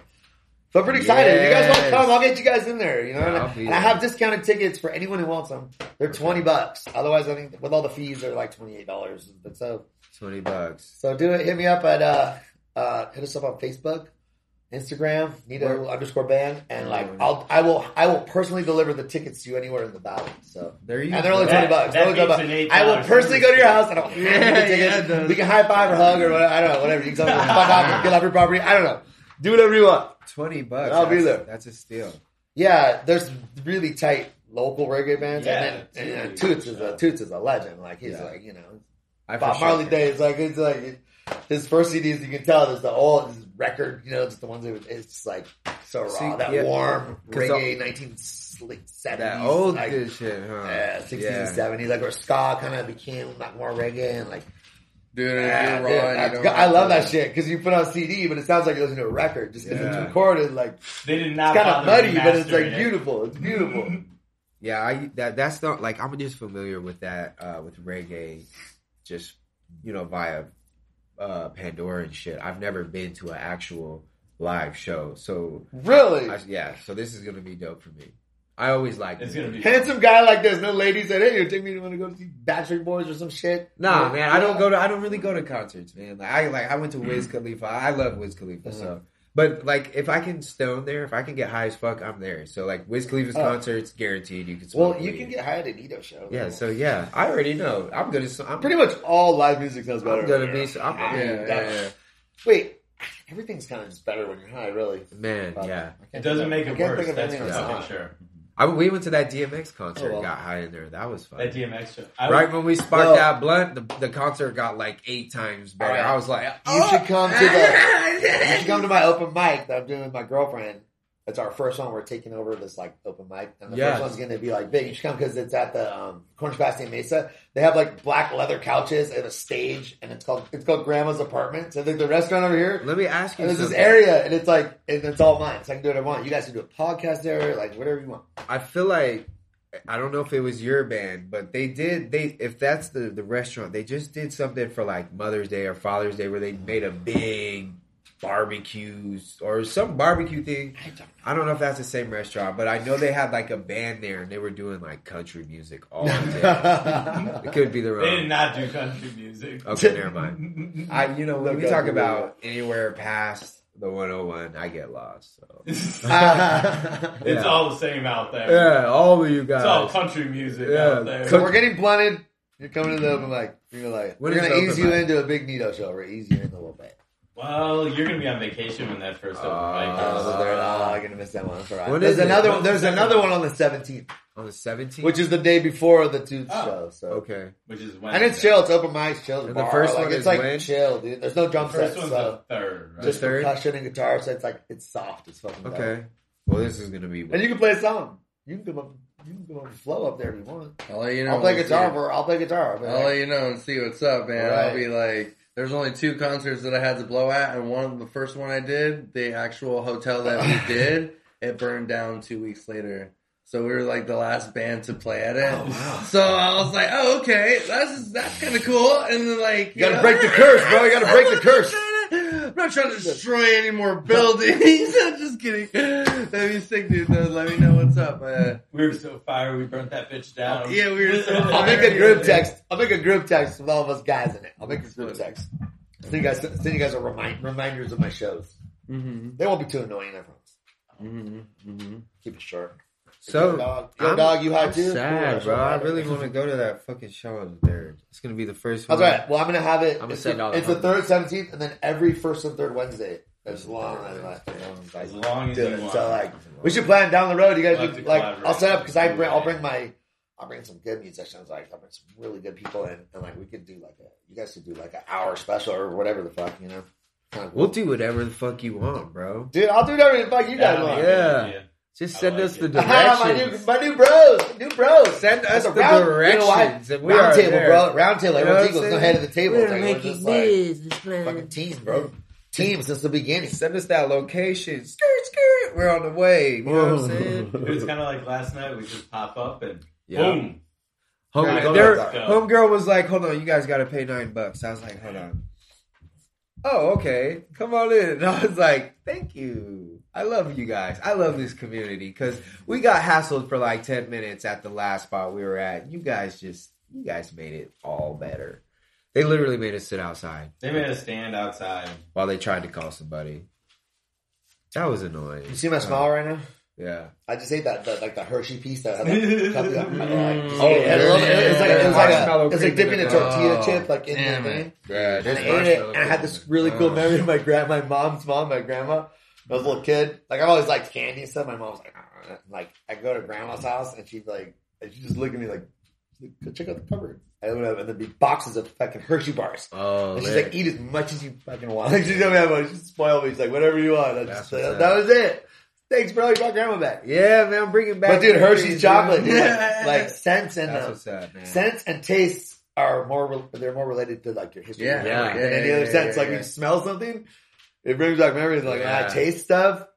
So I'm pretty excited. If you guys want to come, I'll get you guys in there. You know, Yeah, and, and I have discounted tickets for anyone who wants them. They're twenty bucks. Otherwise, I think with all the fees, they're like twenty eight dollars. But so Twenty bucks. so do it. Hit me up at uh uh hit us up on Facebook, Instagram, Neato Where- underscore band, and Oh, like. I'll I will I will personally deliver the tickets to you anywhere in the valley. So There you and they're only go. twenty bucks. that They're only 20 bucks. I will personally go to your house and I'll you the tickets. yeah, we can high five or hug or whatever. I don't know, whatever. You can tell me fuck off and get off your property. I don't know. Do whatever you want. Twenty bucks. I'll be there. That's a steal. Yeah, there's really tight local reggae bands, Yeah, and then and. Toots is a Toots is a legend. Like he's Yeah. like you know I Bob sure Marley can. days. Like it's like his first CDs. You can tell there's the old record. You know, just the ones that it's like so raw. See, that yeah. warm 'Cause reggae, nineteen seventies. That old like, good shit, huh? Yeah, sixties Yeah. and seventies. Like where ska kind of became like more reggae and like. Dude, yeah, you're dude, raw and you go- I love that shit because you put on CD, but it sounds like you're listening to a record just because it's recorded. Like They did not. it's not kind of muddy, but it's like remastering it. beautiful. It's beautiful. Yeah, I that that's not like I'm just familiar with that uh with reggae, just you know via uh Pandora and shit. I've never been to an actual live show, so really. I, yeah, so this is gonna be dope for me. I always like It's gonna be. handsome guy like this. No lady said, "Hey, you take me to want to go to see Backstreet Boys or some shit." Nah, Yeah. man, I don't go to I don't really go to concerts, man. Like I like I went to Wiz Khalifa. I love Wiz Khalifa, Uh-huh. so but like if I can stone there, if I can get high as fuck, I'm there. So like Wiz Khalifa's Oh. concerts, guaranteed you can. Smoke Well, you weed. can get high at Neato show. Yeah, so yeah, I already know. I'm gonna. I'm pretty much all live music sounds better. I'm gonna when be. so- I'm, Yeah, Yeah, yeah, that- yeah. Wait, everything's kind of just better when you're high, really. man, yeah. It doesn't make of- I it worse. think of That's for fucking sure. I, we went to that DMX concert, Oh, well. got high in there. That was fun. That DMX show. I right when we sparked Well- that blunt, the, the concert got like eight times better. Oh, Alright. I was like, You should oh! come to the. You should come to my open mic that I'm doing with my girlfriend. It's our first one. We're taking over this like open mic, and the first one's going to be like big. You should come because it's at the um, Cornish Bastion Mesa. They have like black leather couches and a stage, and it's called it's called Grandma's Apartment. So there's the restaurant over here. Let me ask you there's this area, and it's like, and it's all mine. So I can do whatever I want. You guys can do a podcast there, like whatever you want. I feel like I don't know if it was your band, but they did. They if that's the the restaurant, they just did something for like Mother's Day or Father's Day where they made a big barbecues or some barbecue thing. I don't know if that's the same restaurant, but I know they had like a band there and they were doing like country music all day. it could be the wrong. They did not do country music. Okay, never mind. I you know when we talk about anywhere past the 101, I get lost. So it's Yeah. all the same out there. yeah, all of you guys. It's all country music Yeah. out there. so we're getting blunted. You're coming to the open mic. You're like, When we're gonna ease open you mic? into a big Neato show. We're ease you in a little bit. Well, you're gonna be on vacation when that first open mic Uh, is. Oh, they're not gonna miss that one. That's all right. When There's is it? another one. There's another one? one on the 17th. On the 17th? which is the day before the Toots Oh. show. So okay. which is when and it's chill. It's open mic, chill. And the bar. first like, one it's is like when? chill, dude. There's no The drum first sets, one's so the third, right? just third? percussion and guitar. So it's like it's soft. It's fucking dope. Okay. Well, this is gonna be. And you can play a song. You can come up. You can come up and flow up there if you want. I'll let you know. I'll play We'll guitar see. for. I'll play guitar. I'll be I'll like, let you know and see what's up, man. Right. I'll be like, there's only two concerts that I had to blow at, and one of the first one I did, the actual hotel that we did, it burned down two weeks later. So we were like the last band to play at it. Oh, wow. So I was like, oh okay, that's that's kind of cool. And then like, You gotta break the curse, bro. You gotta break the curse. I'm not trying to destroy any more buildings. I'm just kidding. That'd be sick, dude. Though. Let me know what's up. Uh, We were so fired, we burnt that bitch down. yeah, we were so. I'll make a group text. I'll make a group text with all of us guys in it. I'll make a group text. Send you guys, send you guys a remind, reminders of my shows. Mm-hmm, They won't be too annoying, I promise. mm-hmm, mm-hmm. Keep it short. So, Yo, dog, Yo, dog you high I'm too? Sad, bro. I really want to go to that fucking show there. It's gonna be the first That's one. right. Well, I'm gonna have it. I'ma it's send the, all it's the third, seventeenth, and then every first and third Wednesday. As long as I As long as do you it. want. So like, we should plan down the road. You guys, We'll do, like. I'll set up because I bring, I'll bring my, I'll bring some good musicians. Like, I'll bring some really good people in, and like, we could do like a, you guys could do like an hour special or whatever the fuck, you know. Kinda cool. We'll do whatever the fuck you want, bro. Dude, I'll do whatever the fuck you guys Yeah, want. Yeah. Just send like us it. the Ah, my new, directions. my new bros, new bros. Send us the round- directions, You know what? and we round are table, there. bro. Round table. You know Everyone's what I'm equal. No head of the table. We're like, making just like business plans. fucking team, bro. Team since the beginning. Send us that location. Skirt, skirt. We're on the way. You know what I'm saying? It was kind of like last night. We just pop up and Yeah. boom. Home, Right, there- homegirl was like, "Hold on, you guys got to pay nine bucks." I was like, "Hold on." Oh, okay. Come on in. And I was like, "Thank you. I love you guys. I love this community because we got hassled for like ten minutes at the last spot we were at. You guys just, you guys made it all better. They literally made us sit outside They made us stand outside. while they tried to call somebody. That was annoying. You see my smile uh, right now? Yeah. I just ate that, that like the Hershey piece that had like, cup of- oh, I like, just Oh, ate it. And a it was like it was like a, it was like dipping a tortilla Oh, chip like in damn the thing. Yeah, And I ate it, and I had this really cool Oh. memory of my grand, my mom's mom, my grandma. I was a little kid. Like I've always liked candy and stuff. My mom was like, "Ah." like I go to grandma's house and she'd like, and she just look at me like, go check out the cupboard. I it up and there'd be boxes of fucking Hershey bars. Oh, And she's man. like, eat as much as you fucking want. Like, she me how much. She spoiled me. She's like, whatever you want. Just, that, that was it. Thanks, bro. You brought grandma back. yeah, man, I'm bringing back. But dude, Hershey's chocolate, dude, like, like scents and That's uh, man. scents and tastes are more. re- They're more related to like your history. Yeah. Yeah. And Yeah, any yeah, other yeah, sense, yeah, like yeah. you smell something, it brings back memories. Like when I taste stuff,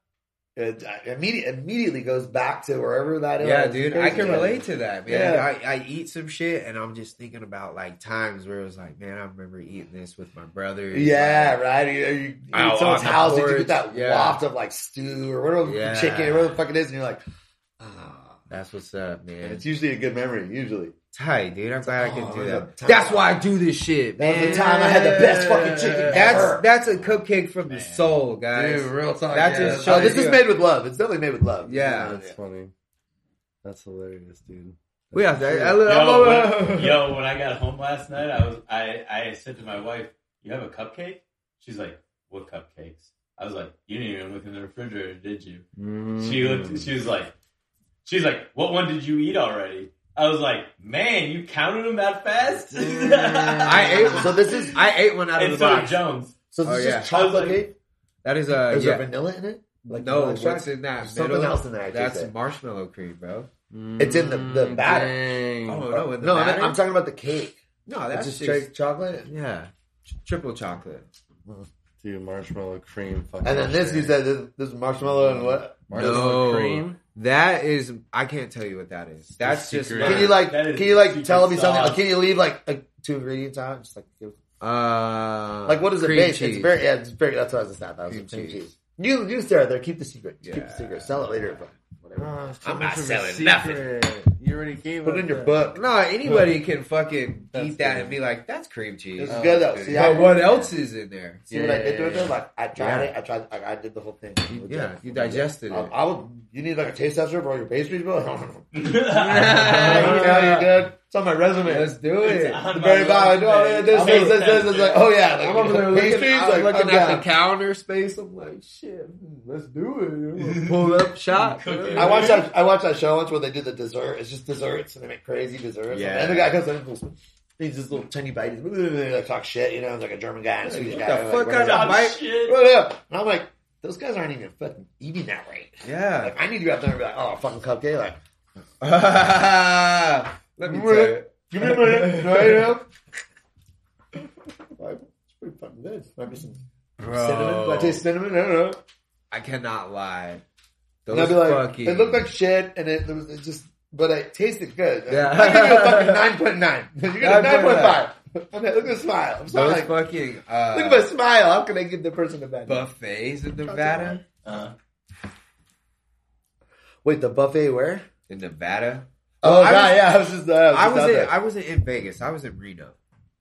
it immediately immediately goes back to wherever that is. Yeah, dude, I can relate to that, man. Yeah. I, I eat some shit and I'm just thinking about like times where it was like, man, I remember eating this with my brother. Yeah, right. You, you, Out eat someone's house, and you get that yeah. waft of like stew or whatever Yeah. chicken or whatever the fuck it is, and you're like, ah. That's what's up, And man. it's usually a good memory. Usually, Tight, dude. I'm glad I Oh, can do it was a that. That's why I do this shit, that man. was the time I had the best fucking chicken That's ever. that's a cupcake from the soul, guys. Dude, real talk. That yeah, just that's shows Oh, this is made with love. It's definitely made with love. Yeah. That's funny. That's hilarious, dude. We have That's to. true. I, Yo, when, yo, when I got home last night, I was I, I said to my wife, "You have a cupcake?" She's like, "What cupcakes?" I was like, "You didn't even look in the refrigerator, did you?" Mm. She looked. She was like, "She's like, what one did you eat already?" I was like, "Man, you counted them that fast?" I ate. So this is I ate one out of and the so did box. Jones. so this Oh, is yeah. just chocolate I like- cake. That is a Is yeah. there vanilla in it? Like no, vanilla extract? what's in that? There's something middle? else in there, That's taste it. marshmallow cream, bro. It's in the- the mm, batter. Dang. Oh, oh, no, in the no, I mean, batter? I'm talking about the cake. No, that's just just straight chocolate. yeah, triple chocolate. Dude, marshmallow cream. Fucking And then this, you said this, this is marshmallow and what? marshmallow No. cream. That is, I can't tell you what that is. That's just secret. my- Can you like? That is Can you like secret tell me something? sauce. Like, can you leave like, like two ingredients out? Just like, give, uh, like what is it cream based? cheese. It's very. Yeah, it's very. That's what I was just at. That was Cream cream, cheese. cheese. You you stay right there. Keep the secret. Keep the secret. Sell it later. But whatever. Oh, I'm not much of selling nothing. You already gave Put up it in your that. book. No, anybody can fucking That's eat that good. and be like, "That's cream cheese." This is Oh, good though. See, I, But what else is in there? See what I did to it Yeah. though? Like I tried Yeah. it. I tried. I, I did the whole thing. Yeah, you digested I, it. I would you need like a taste tester for all your pastries, bro? It's know, you good. It's on my resume. Let's do it. on The very bottom, oh, yeah, this, this, this, this, this, like, oh yeah, like, I'm over there looking, pastries, I'm like, looking I'm at down. the counter space. I'm like, shit, let's do it. Pull up shot. Cooking. I watched that. I watched that show once where they do the dessert. It's just desserts and they make crazy desserts. Yeah. And the guy comes in, and he's this little tiny bite. He's like talk shit, you know, he's like a German guy, and a Swedish What guy. the like, fuck whatever. kind of Stop bite? shit. Up? And I'm like, those guys aren't even fucking eating that right. Yeah. Like, I need to go out there and be like, oh, fucking cupcake, like, Let me tell you. give me a minute, you know? Like, it's pretty fucking good. Might be some cinnamon. Do I taste cinnamon? I don't know. I cannot lie. Those And I'd be like, fucking. it looked like shit, and it, it was it just, but it tasted good. Yeah. I give you a fucking nine point nine. You get a nine point 9.9. five. Okay, look at the smile. I'm sorry. those Like, fucking uh, look at my smile. How can I give the person a bad? buffets in Nevada. Uh, Wait, the buffet where? In Nevada. Oh, I God, was- yeah, I was just, uh, I was, I was in. I wasn't in Vegas. I was in Reno.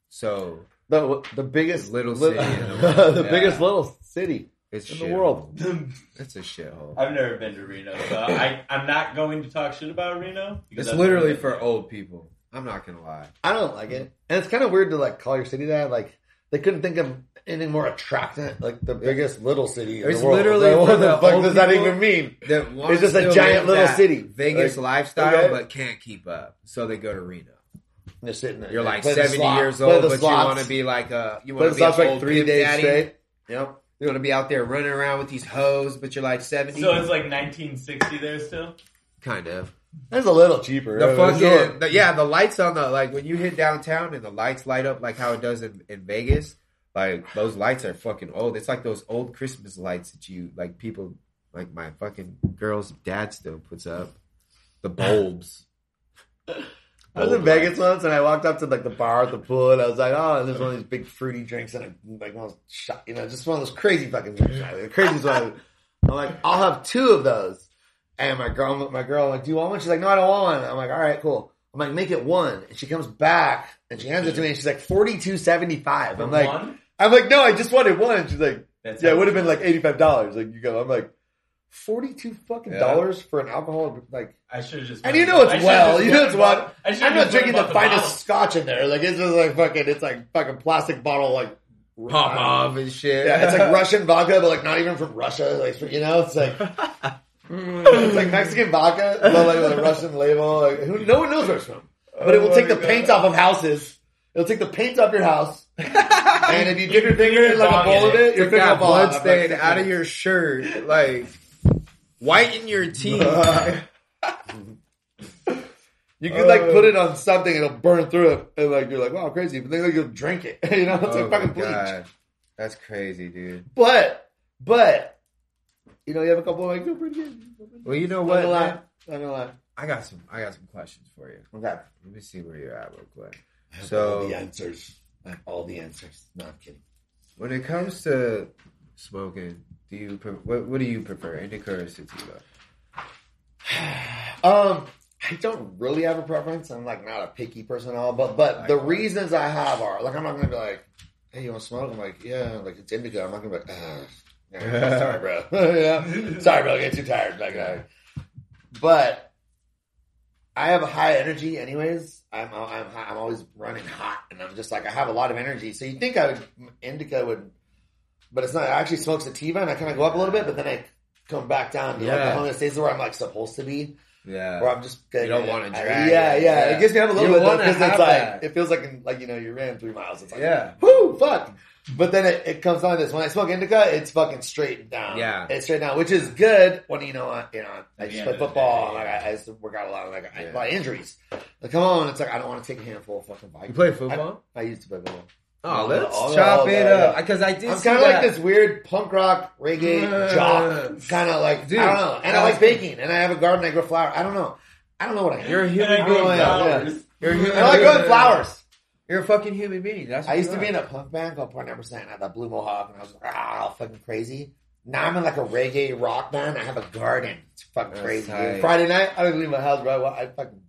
So the the biggest Little li- city in the world. the Yeah. biggest little city it's in shit the world. It's a shithole. I've never been to Reno, so I, I'm not going to talk shit about Reno. It's I've literally been for there. old people. I'm not gonna lie. I don't like it, and it's kind of weird to like call your city that. Like they couldn't think of anything more attractive, like the biggest little city in It's the world. literally Like, what the the fuck does that even mean? That It's just a giant little city. Vegas Like, lifestyle, okay. but can't keep up. So they go to Reno. They're sitting there. You're like Play 70 slot- years old, but slots. you want to be like a you want to be slots an like old three pimp days daddy. straight. Yep. You want to be out there running around with these hoes, but you're like 70. So it's like 1960 there still. kind of. That's a little cheaper. The uh, fucking sure. the- yeah, the lights on the like when you hit downtown and the lights light up like how it does in, in Vegas. Like those lights are fucking old. It's like those old Christmas lights that you like people like my fucking girl's dad still puts up. The bulbs. I was in Vegas once and I walked up to like the bar at the pool and I was like, oh, and there's one of these big fruity drinks and I, like one of those shot, you know, just one of those crazy fucking drinks. The craziest one. I'm like, I'll have two of those. And my girl, my girl, I'm like, do you want one? She's like, no, I don't want one. I'm like, all right, cool. I'm like, make it one. And she comes back and she hands it to me and she's like, forty two seventy five. I'm like, one. I'm like, no, I just wanted one. She's like, That's yeah, it would have been like eighty five dollars. Like you go, I'm like, forty two fucking Yeah. dollars for an alcohol like. I should have just. And you know it's well, you know it's well. I'm not just drinking and the finest scotch in there. Like it's just like fucking, it's like fucking plastic bottle, like Pop off and shit. Yeah, it's like Russian vodka, but like not even from Russia. Like you know, it's like it's like Mexican vodka, but like with a Russian label. Like who, no one knows where it's from, but it will Oh take the paint off of houses. It'll take the paint off your house, and if you dip your finger in like a bowl of it. your finger will fall blood stain out of your shirt. Like whiten your teeth. You could like Oh. put it uh. on something, it'll burn through it, and like you're like, wow, crazy. But then like, you'll drink it. you know, it's oh like fucking bleach. god. That's crazy, dude. But, but, you know, you have a couple of like, pretty good. Well, you know what? gonna lie. man? Not gonna lie. I got some. I got some questions for you. Okay. Let me see where you're at real quick. So the answers. All the answers. No, I'm kidding. when it comes to smoking, do you pre- what, what do you prefer, indica or sativa? Um, I don't really have a preference. I'm like not a picky person at all, but but the reasons I have are like I'm not gonna be like, hey, you want to smoke? I'm like, yeah, like it's indica. I'm not gonna be like, ah, yeah, sorry, bro. yeah, sorry, bro. I get too tired. Like, uh, but I have a high energy, anyways. I'm I'm I'm always running hot, and I'm just like I have a lot of energy. So you think I would indica would, but it's not. I actually smoke sativa, and I kind of go up a little bit, but then I come back down to like Yeah. the homeostasis where I'm like supposed to be. Yeah. Where I'm just You don't wanna I- drag Yeah, yeah, Yeah. It gets me up a little You bit because it's like that. it feels like like you know you ran three miles. It's like Yeah. whoo, fuck. But then it, it comes down to this. When I smoke indica, it's fucking straight down. Yeah. it's straight down, which is good when you know I, you know I just end play of the football. day, like. I, I used to work out a lot. Like I, Yeah. a lot of injuries. Like come on, it's like I don't want to take a handful of fucking. Bikes. You play football? I, I used to play football. oh, let's chop it up because I did. I'm kind of like this weird punk rock reggae Uh, jock, kind of like dude, I don't know. And I like baking, and I have a garden. I grow flowers. I don't know. I don't know what I am. You're a human being. flowers. You're a human. I like growing flowers. You're a fucking human being. That's I used to be in a punk band called Point Number Percent. I had that blue mohawk, and I was like ah, all fucking crazy. Now I'm in like a reggae rock band. I have a garden. It's fucking That's crazy. tight. Dude. Friday night, I don't leave my house, bro. I fucking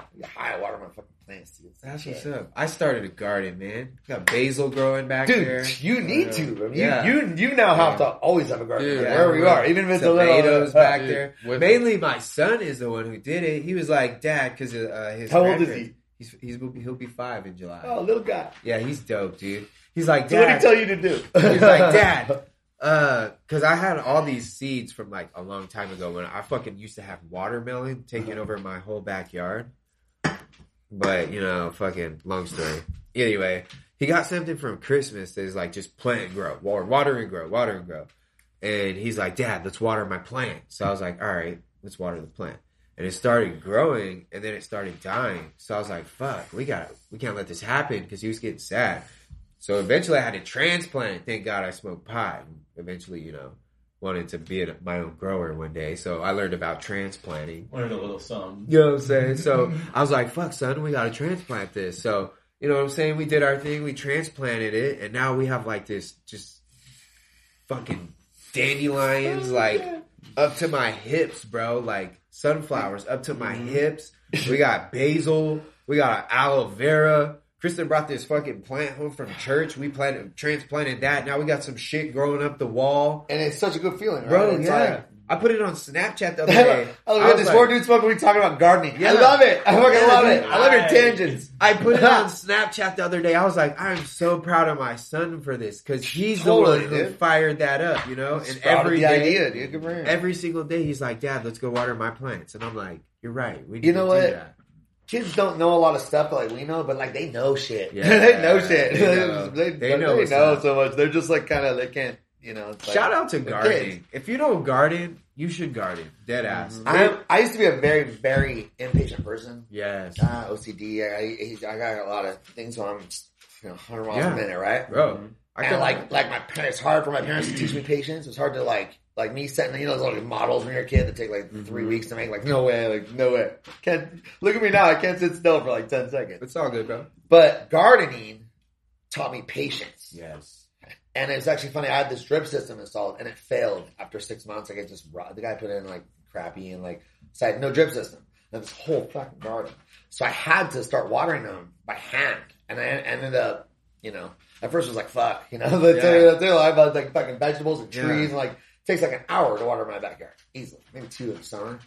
I high water my fucking plants, dude. That's Shit. what's up. I started a garden, man. Got basil growing back Dude, there. you need to. Bro. You, yeah. you you now have Yeah. to always have a garden Dude, wherever you yeah. are, even if it's a little tomatoes back Dude, there. with- Mainly, my son is the one who did it. He was like, "Dad," because uh, his How old is grandparents- he? He's he's he'll be five in July. Oh, little guy. Yeah, he's dope, dude. He's like, So what did he tell you to do? He's like, Dad. Uh, cause I had all these seeds from like a long time ago when I fucking used to have watermelon taking over my whole backyard. But you know, fucking long story. Anyway, he got something from Christmas that is like just plant and grow, water, water and grow, water and grow. And he's like, Dad, let's water my plant. So I was like, all right, let's water the plant. And it started growing and then it started dying. So I was like, fuck, we got we can't let this happen because he was getting sad. So eventually I had to transplant. Thank God I smoked pot. And eventually, you know, wanted to be a, my own grower one day. So I learned about transplanting. Learned a little something. You know what I'm saying? So I was like, fuck, son, we got to transplant this. So, you know what I'm saying? We did our thing. We transplanted it. And now we have like this just fucking dandelions, like up to my hips, bro. Like sunflowers up to my mm-hmm. hips. We got basil. We got aloe vera. Kristen brought this fucking plant home from church. We planted, transplanted that. Now we got some shit growing up the wall. and it's such a good feeling, right? Bro, it's yeah. like I put it on Snapchat the other day. Oh, I with was this like- four dudes smoking. We talking about gardening. Yeah. I love it. I fucking love it. I love your tangents. I put it on Snapchat the other day. I was like, I'm so proud of my son for this because he's Totally, the one who dude. fired that up, you know. And every the day, idea, dude. Good for him. every single day, he's like, Dad, let's go water my plants, and I'm like, You're right. We need You know what? that. Kids don't know a lot of stuff like we know, but like they know shit. Yeah, they know shit. they know. they, They they know know, what's up. so much. They're just like kind of they can't. You know. Like, Shout out to gardening. If you don't garden, you should garden. Dead ass. Mm-hmm. I, I used to be a very, very impatient person. Yes, Uh, OCD. I, I got a lot of things on, you know, 100 miles Yeah. a minute, right? bro. Mm-hmm. I and like, like my parents, it's hard for my parents to teach me patience. It's hard to like, like me setting, you know, those little models when you're a kid that take like mm-hmm. three weeks to make. Like, no way, like, no way. Can't look at me now. I can't sit still for like 10 seconds. It's all good, bro. But gardening taught me patience. Yes. And it's actually funny. I had this drip system installed, and it failed after six months. Like it just rot- the guy put in like crappy and like said no drip system. And this whole fucking garden. So I had to start watering them by hand, and I ended up, you know, at first it was like fuck, you know, but Yeah. life about like fucking vegetables and trees, Yeah. and like it takes like an hour to water my backyard easily, maybe two in the summer,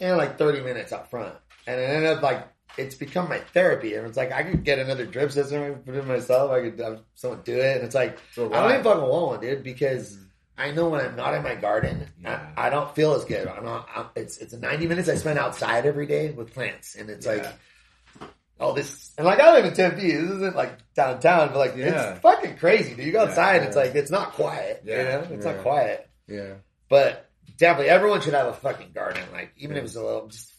and like thirty minutes out front, and it ended up like. It's become my therapy, and it's like I could get another drip system, could put it myself. I could have someone do it, and it's like I don't even fucking want one, dude, because mm. I know when I'm not in my garden, Yeah. I, I don't feel as good. I'm not. I'm, it's it's 90 minutes I spend outside every day with plants, and it's like, oh, this and like I live in Tempe. This isn't like downtown, but like Yeah. it's fucking crazy, dude. You go Yeah, outside, it's like it's not quiet. Yeah, you know, it's yeah. not quiet. Yeah. But definitely, everyone should have a fucking garden. Like even if it's a little, just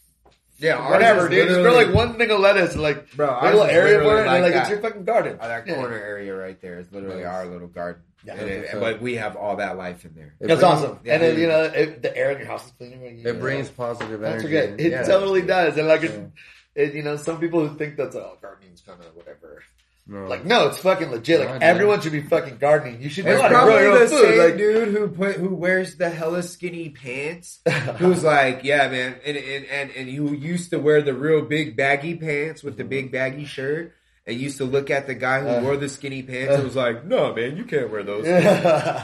Yeah, whatever, dude. Just grow like one thing of lettuce, like Bro, little area for it, and like that. it's your fucking garden. That Yeah. corner area right there is literally our little garden. Yeah. And it- Okay. but we have all that life in there. It That's brings- awesome. yeah, and then, you know, if the air in your house is cleaner. you know, It brings positive energy. It Yeah. totally does. And like, it, Yeah. it, you know, some people who think that's oh, gardening's kind of whatever. No. Like, no, it's fucking legit. Like, Yeah, dude. everyone should be fucking gardening. You should know It's how to grow probably your the own food. same Like, dude who put who wears the hella skinny pants. Who's like, yeah, man, and and and and who used to wear the real big baggy pants with the big baggy shirt, and used to look at the guy who Uh. wore the skinny pants and was like, no, man, you can't wear those.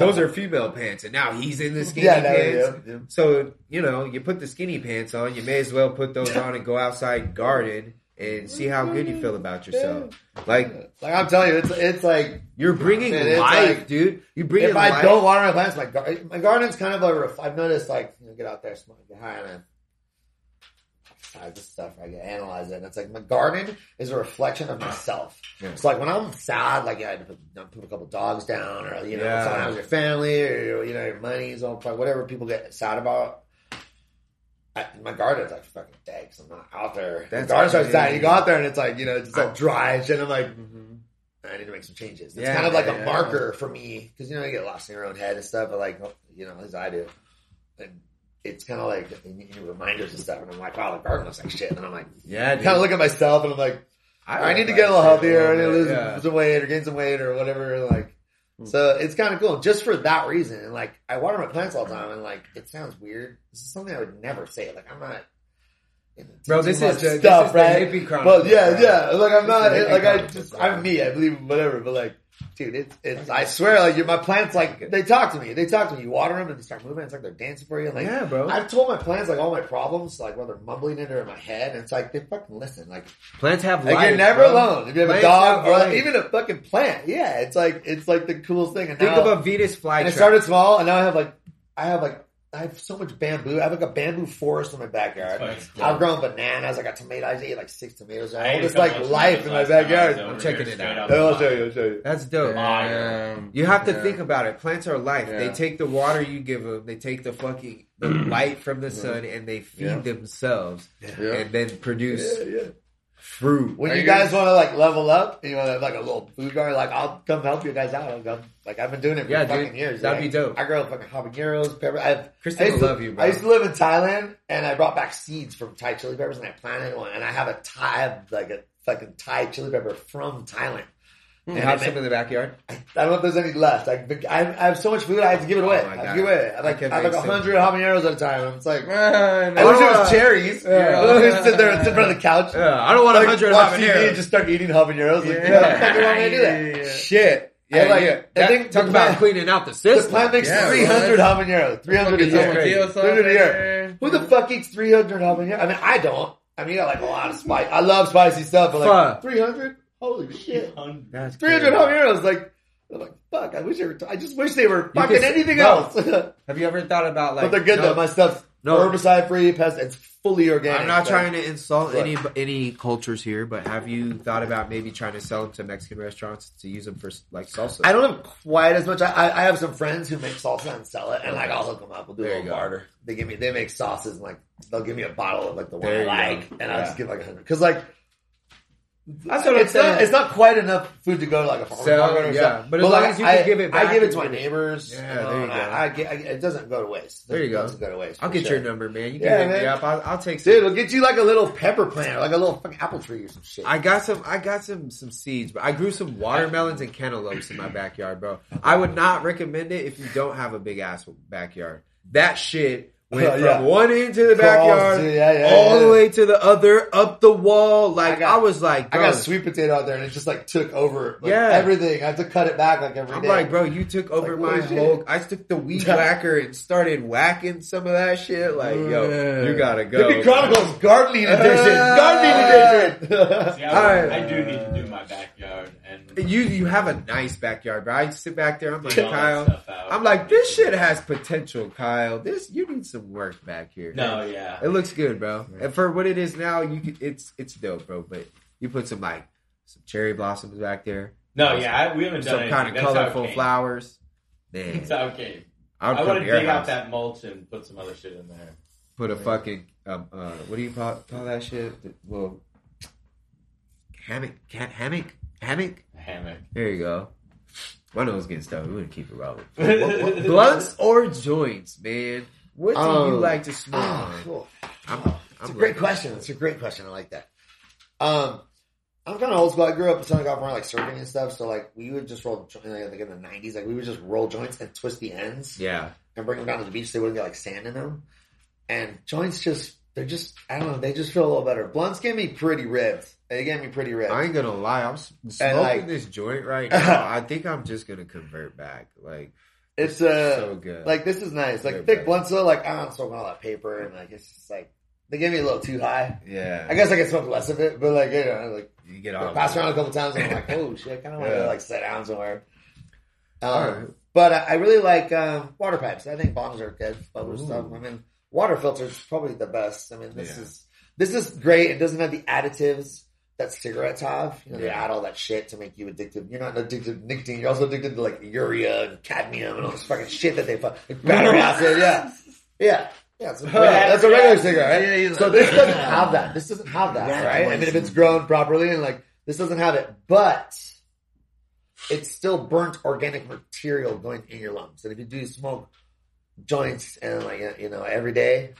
Those are female pants, and now he's in the skinny yeah, pants. yeah, yeah. So you know, you put the skinny pants on. You may as well put those on and go outside and garden and see how good you feel about yourself. Like Like I'm telling you, it's it's like you're bringing Man, life, like- dude. You bring life. if I life. don't water my plants, my gar- my garden's kind of a. Ref- I've noticed like you know, get out there, smoke, get high on it. Size of stuff, I get analyze it. And it's like my garden is a reflection of myself. Yeah. It's like when I'm sad, like yeah, I had to put, put a couple dogs down, or you know, Yeah. sometimes your family, or you know, your money's all like whatever people get sad about. I, my garden's like fucking dead 'cause I'm not out there. The That's garden starts dying. You go out there and it's like you know, it's just all dry and shit. I'm like, Mhm. I need to make some changes. It's Yeah, kind of like a yeah. marker for me because you know you get lost in your own head and stuff, but like you know as I do, and it's kind of like you need reminders and stuff. And I'm like, wow, the garden looks like shit. And I'm like, Yeah, dude. kind of look at myself and I'm like, I, need to get a little healthier. I need to lose yeah. some weight or gain some weight or whatever. Like, Hmm. so it's kind of cool just for that reason. And like, I water my plants all the time, and like, it sounds weird. This is something I would never say. Like, I'm not Bro, this is the- this stuff, is right? hippie chronicle, But yeah, bro. yeah. Like I'm not This like I just. I'm me. I believe in whatever. But like, dude, it's it's. I swear, like you're, my plants, like they talk to me. They talk to me. You water them and they start moving. It's like they're dancing for you. Like Yeah, bro. I've told my plants like all my problems, like whether mumbling it or in my head. And it's like they fucking listen. Like Plants have like life. you're never bro. alone. If you have Plants a dog or like, even a fucking plant, yeah, it's like it's like the coolest thing. And Think now, of a Venus flytrap. and it started small, and now I have like I have like I have so much bamboo. I have like a bamboo forest in my backyard. That's fucking I've dope. grown bananas. I got tomatoes. I eat like six tomatoes. I All ate a this couple like life in my last time I backyard. I'm checking it out. I'll show you. I'll show you. That's dope. Damn. Um, you have to Yeah. think about it. Plants are life. They take the water you give them. They take the fucking the light from the sun, and they feed Yeah. themselves, Yeah. and then produce Yeah, yeah. Fruit. When Are you you guys guys- want to like level up, and you want to have like a little food garden, like I'll come help you guys out. I'll come. Like I've been doing it for Yeah, dude. fucking years. That'd like, be dope. I grow fucking habaneros, pepper. I've, Kristen I used to, love you, bro. I used to live in Thailand, and I brought back seeds from Thai chili peppers, and I planted one. And I have a Thai, I have like a fucking Thai chili pepper from Thailand. Mm. You And have I- some in the backyard. I don't know if there's any left. I, I, I have so much food, I have to give it oh away. Oh I have to give it away. I, I like, I have like a hundred habaneros at a time. It's like, Man, I wish it was cherries. yeah. I just sit there and sit in front of the couch. Yeah, I don't want a hundred TV and habaneros. just start eating habaneros. Like, Yeah. yeah. How do you want me to do that? Yeah. Shit. I Yeah, like yeah. I That- think talk about cleaning out the The plant makes Yeah, 300 habaneros. 300 a year. 300 a right year. Who the fuck eats 300 habaneros? I mean, I don't. I mean, I like a lot of spice. I love spicy stuff, but like 300? Holy shit. That's 300 crazy. habaneros. Like, I'm like, fuck, I wish they were, I just wish they were You fucking could- anything no. else. Have you ever thought about like? but they're good no, though. My stuff's No. herbicide free, pest, it's fully organic. I'm not so- trying to insult any any cultures here, but have you thought about maybe trying to sell them to Mexican restaurants to use them for like salsa? I don't have quite as much. I, I I have some friends who make salsa and sell it, and like I'll hook them up. We'll do There a you little go. barter. They give me, they make sauces, and like they'll give me a bottle of like the one There I you like, go. and I'll Yeah. just give like a hundred. Because like That's what I'm it's not, saying. it's not quite enough food to go to like a farmer's Sell, market or yeah. something. But as long like, as you I, can give it I give it to my neighbors. Yeah, you know, there you go. I, I get, I, it doesn't go to waste. There you It go. doesn't go to waste. I'll get sure. your number, man. You can Yeah, hit me up. I'll, I'll take some. Dude, we'll get you like a little pepper plant or like a little fucking apple tree or some shit. I got some. I got some some seeds, but I grew some watermelons and cantaloupes in my backyard, bro. I would not recommend it if you don't have a big ass backyard. That shit went Oh, yeah. from one end to the Crawls backyard, to- yeah, yeah, all yeah. the way to the other, up the wall. Like I, I was like, I got a sweet potato out there and it just like took over like, Yeah. everything. I have to cut it back like every I'm day. like, bro, you took over Like, my holy whole. I took the weed whacker and started whacking some of that shit. Like, yo, you gotta go. Hippy Chronicles Gardening Edition. Gardening Edition. See, I, Alright. I do need to do my backyard and You you have a nice backyard, bro. I sit back there. I'm like, get Kyle. I'm like, this shit has potential, Kyle. This you need some work back here. No, yeah. It looks good, bro. And for what it is now, you could, it's it's dope, bro. But you put some like some cherry blossoms back there, No, yeah, I, we haven't done some kind of That's how it colorful came. flowers. That's Man, how it came. I would I put want in to dig out that mulch and put some other shit in there. Put a fucking um, uh, what do you call, call that shit? Well, hammock, cat hammock, hammock. A hammock. There you go. My nose getting stuffed. We're gonna keep it rolling. What- what- blunts or joints, man? What do you Um, like to smoke? Man? cool. I'm, It's I'm a great ready. question. It's a great question. I like that. Um, I'm kind of old school. I grew up in Southern California, like surfing and stuff. So like we would just roll, jo- like in the '90s, like we would just roll joints and twist the ends Yeah, and bring them down to the beach. So they wouldn't get like sand in them. And joints just, they're just, I don't know, they just feel a little better. Blunts get me pretty ripped. They get me pretty ripped. I ain't gonna lie. I'm smoking like- this joint right now. I think I'm just gonna convert back. Like it's uh, so good. like this is nice. Like thick blunts though, like I don't smoke all that paper and like it's just like they get me a little too high. yeah, I guess I can smoke less of it, but like you know, like you get I off. passed around a couple times and I'm like, oh shit, I kind of want to like sit down somewhere. Um, Alright. But I, I really like um, water pipes. I think bongs are good. Bubble stuff. I mean, water filters probably the best. I mean, this Yeah. is this is great. It doesn't have the additives that cigarettes have. You know, they Yeah. add all that shit to make you addicted. You're not addicted to nicotine. You're also addicted to like urea and cadmium and all this fucking shit that they fuck. Like battery acid. Yeah, yeah. Yeah, it's a, that's a regular cigarette, right? Yeah, so this doesn't have that. This doesn't have that, right? I mean, if it's grown properly and like this doesn't have it, but it's still burnt organic material going in your lungs. And if you do smoke joints and like you know every day,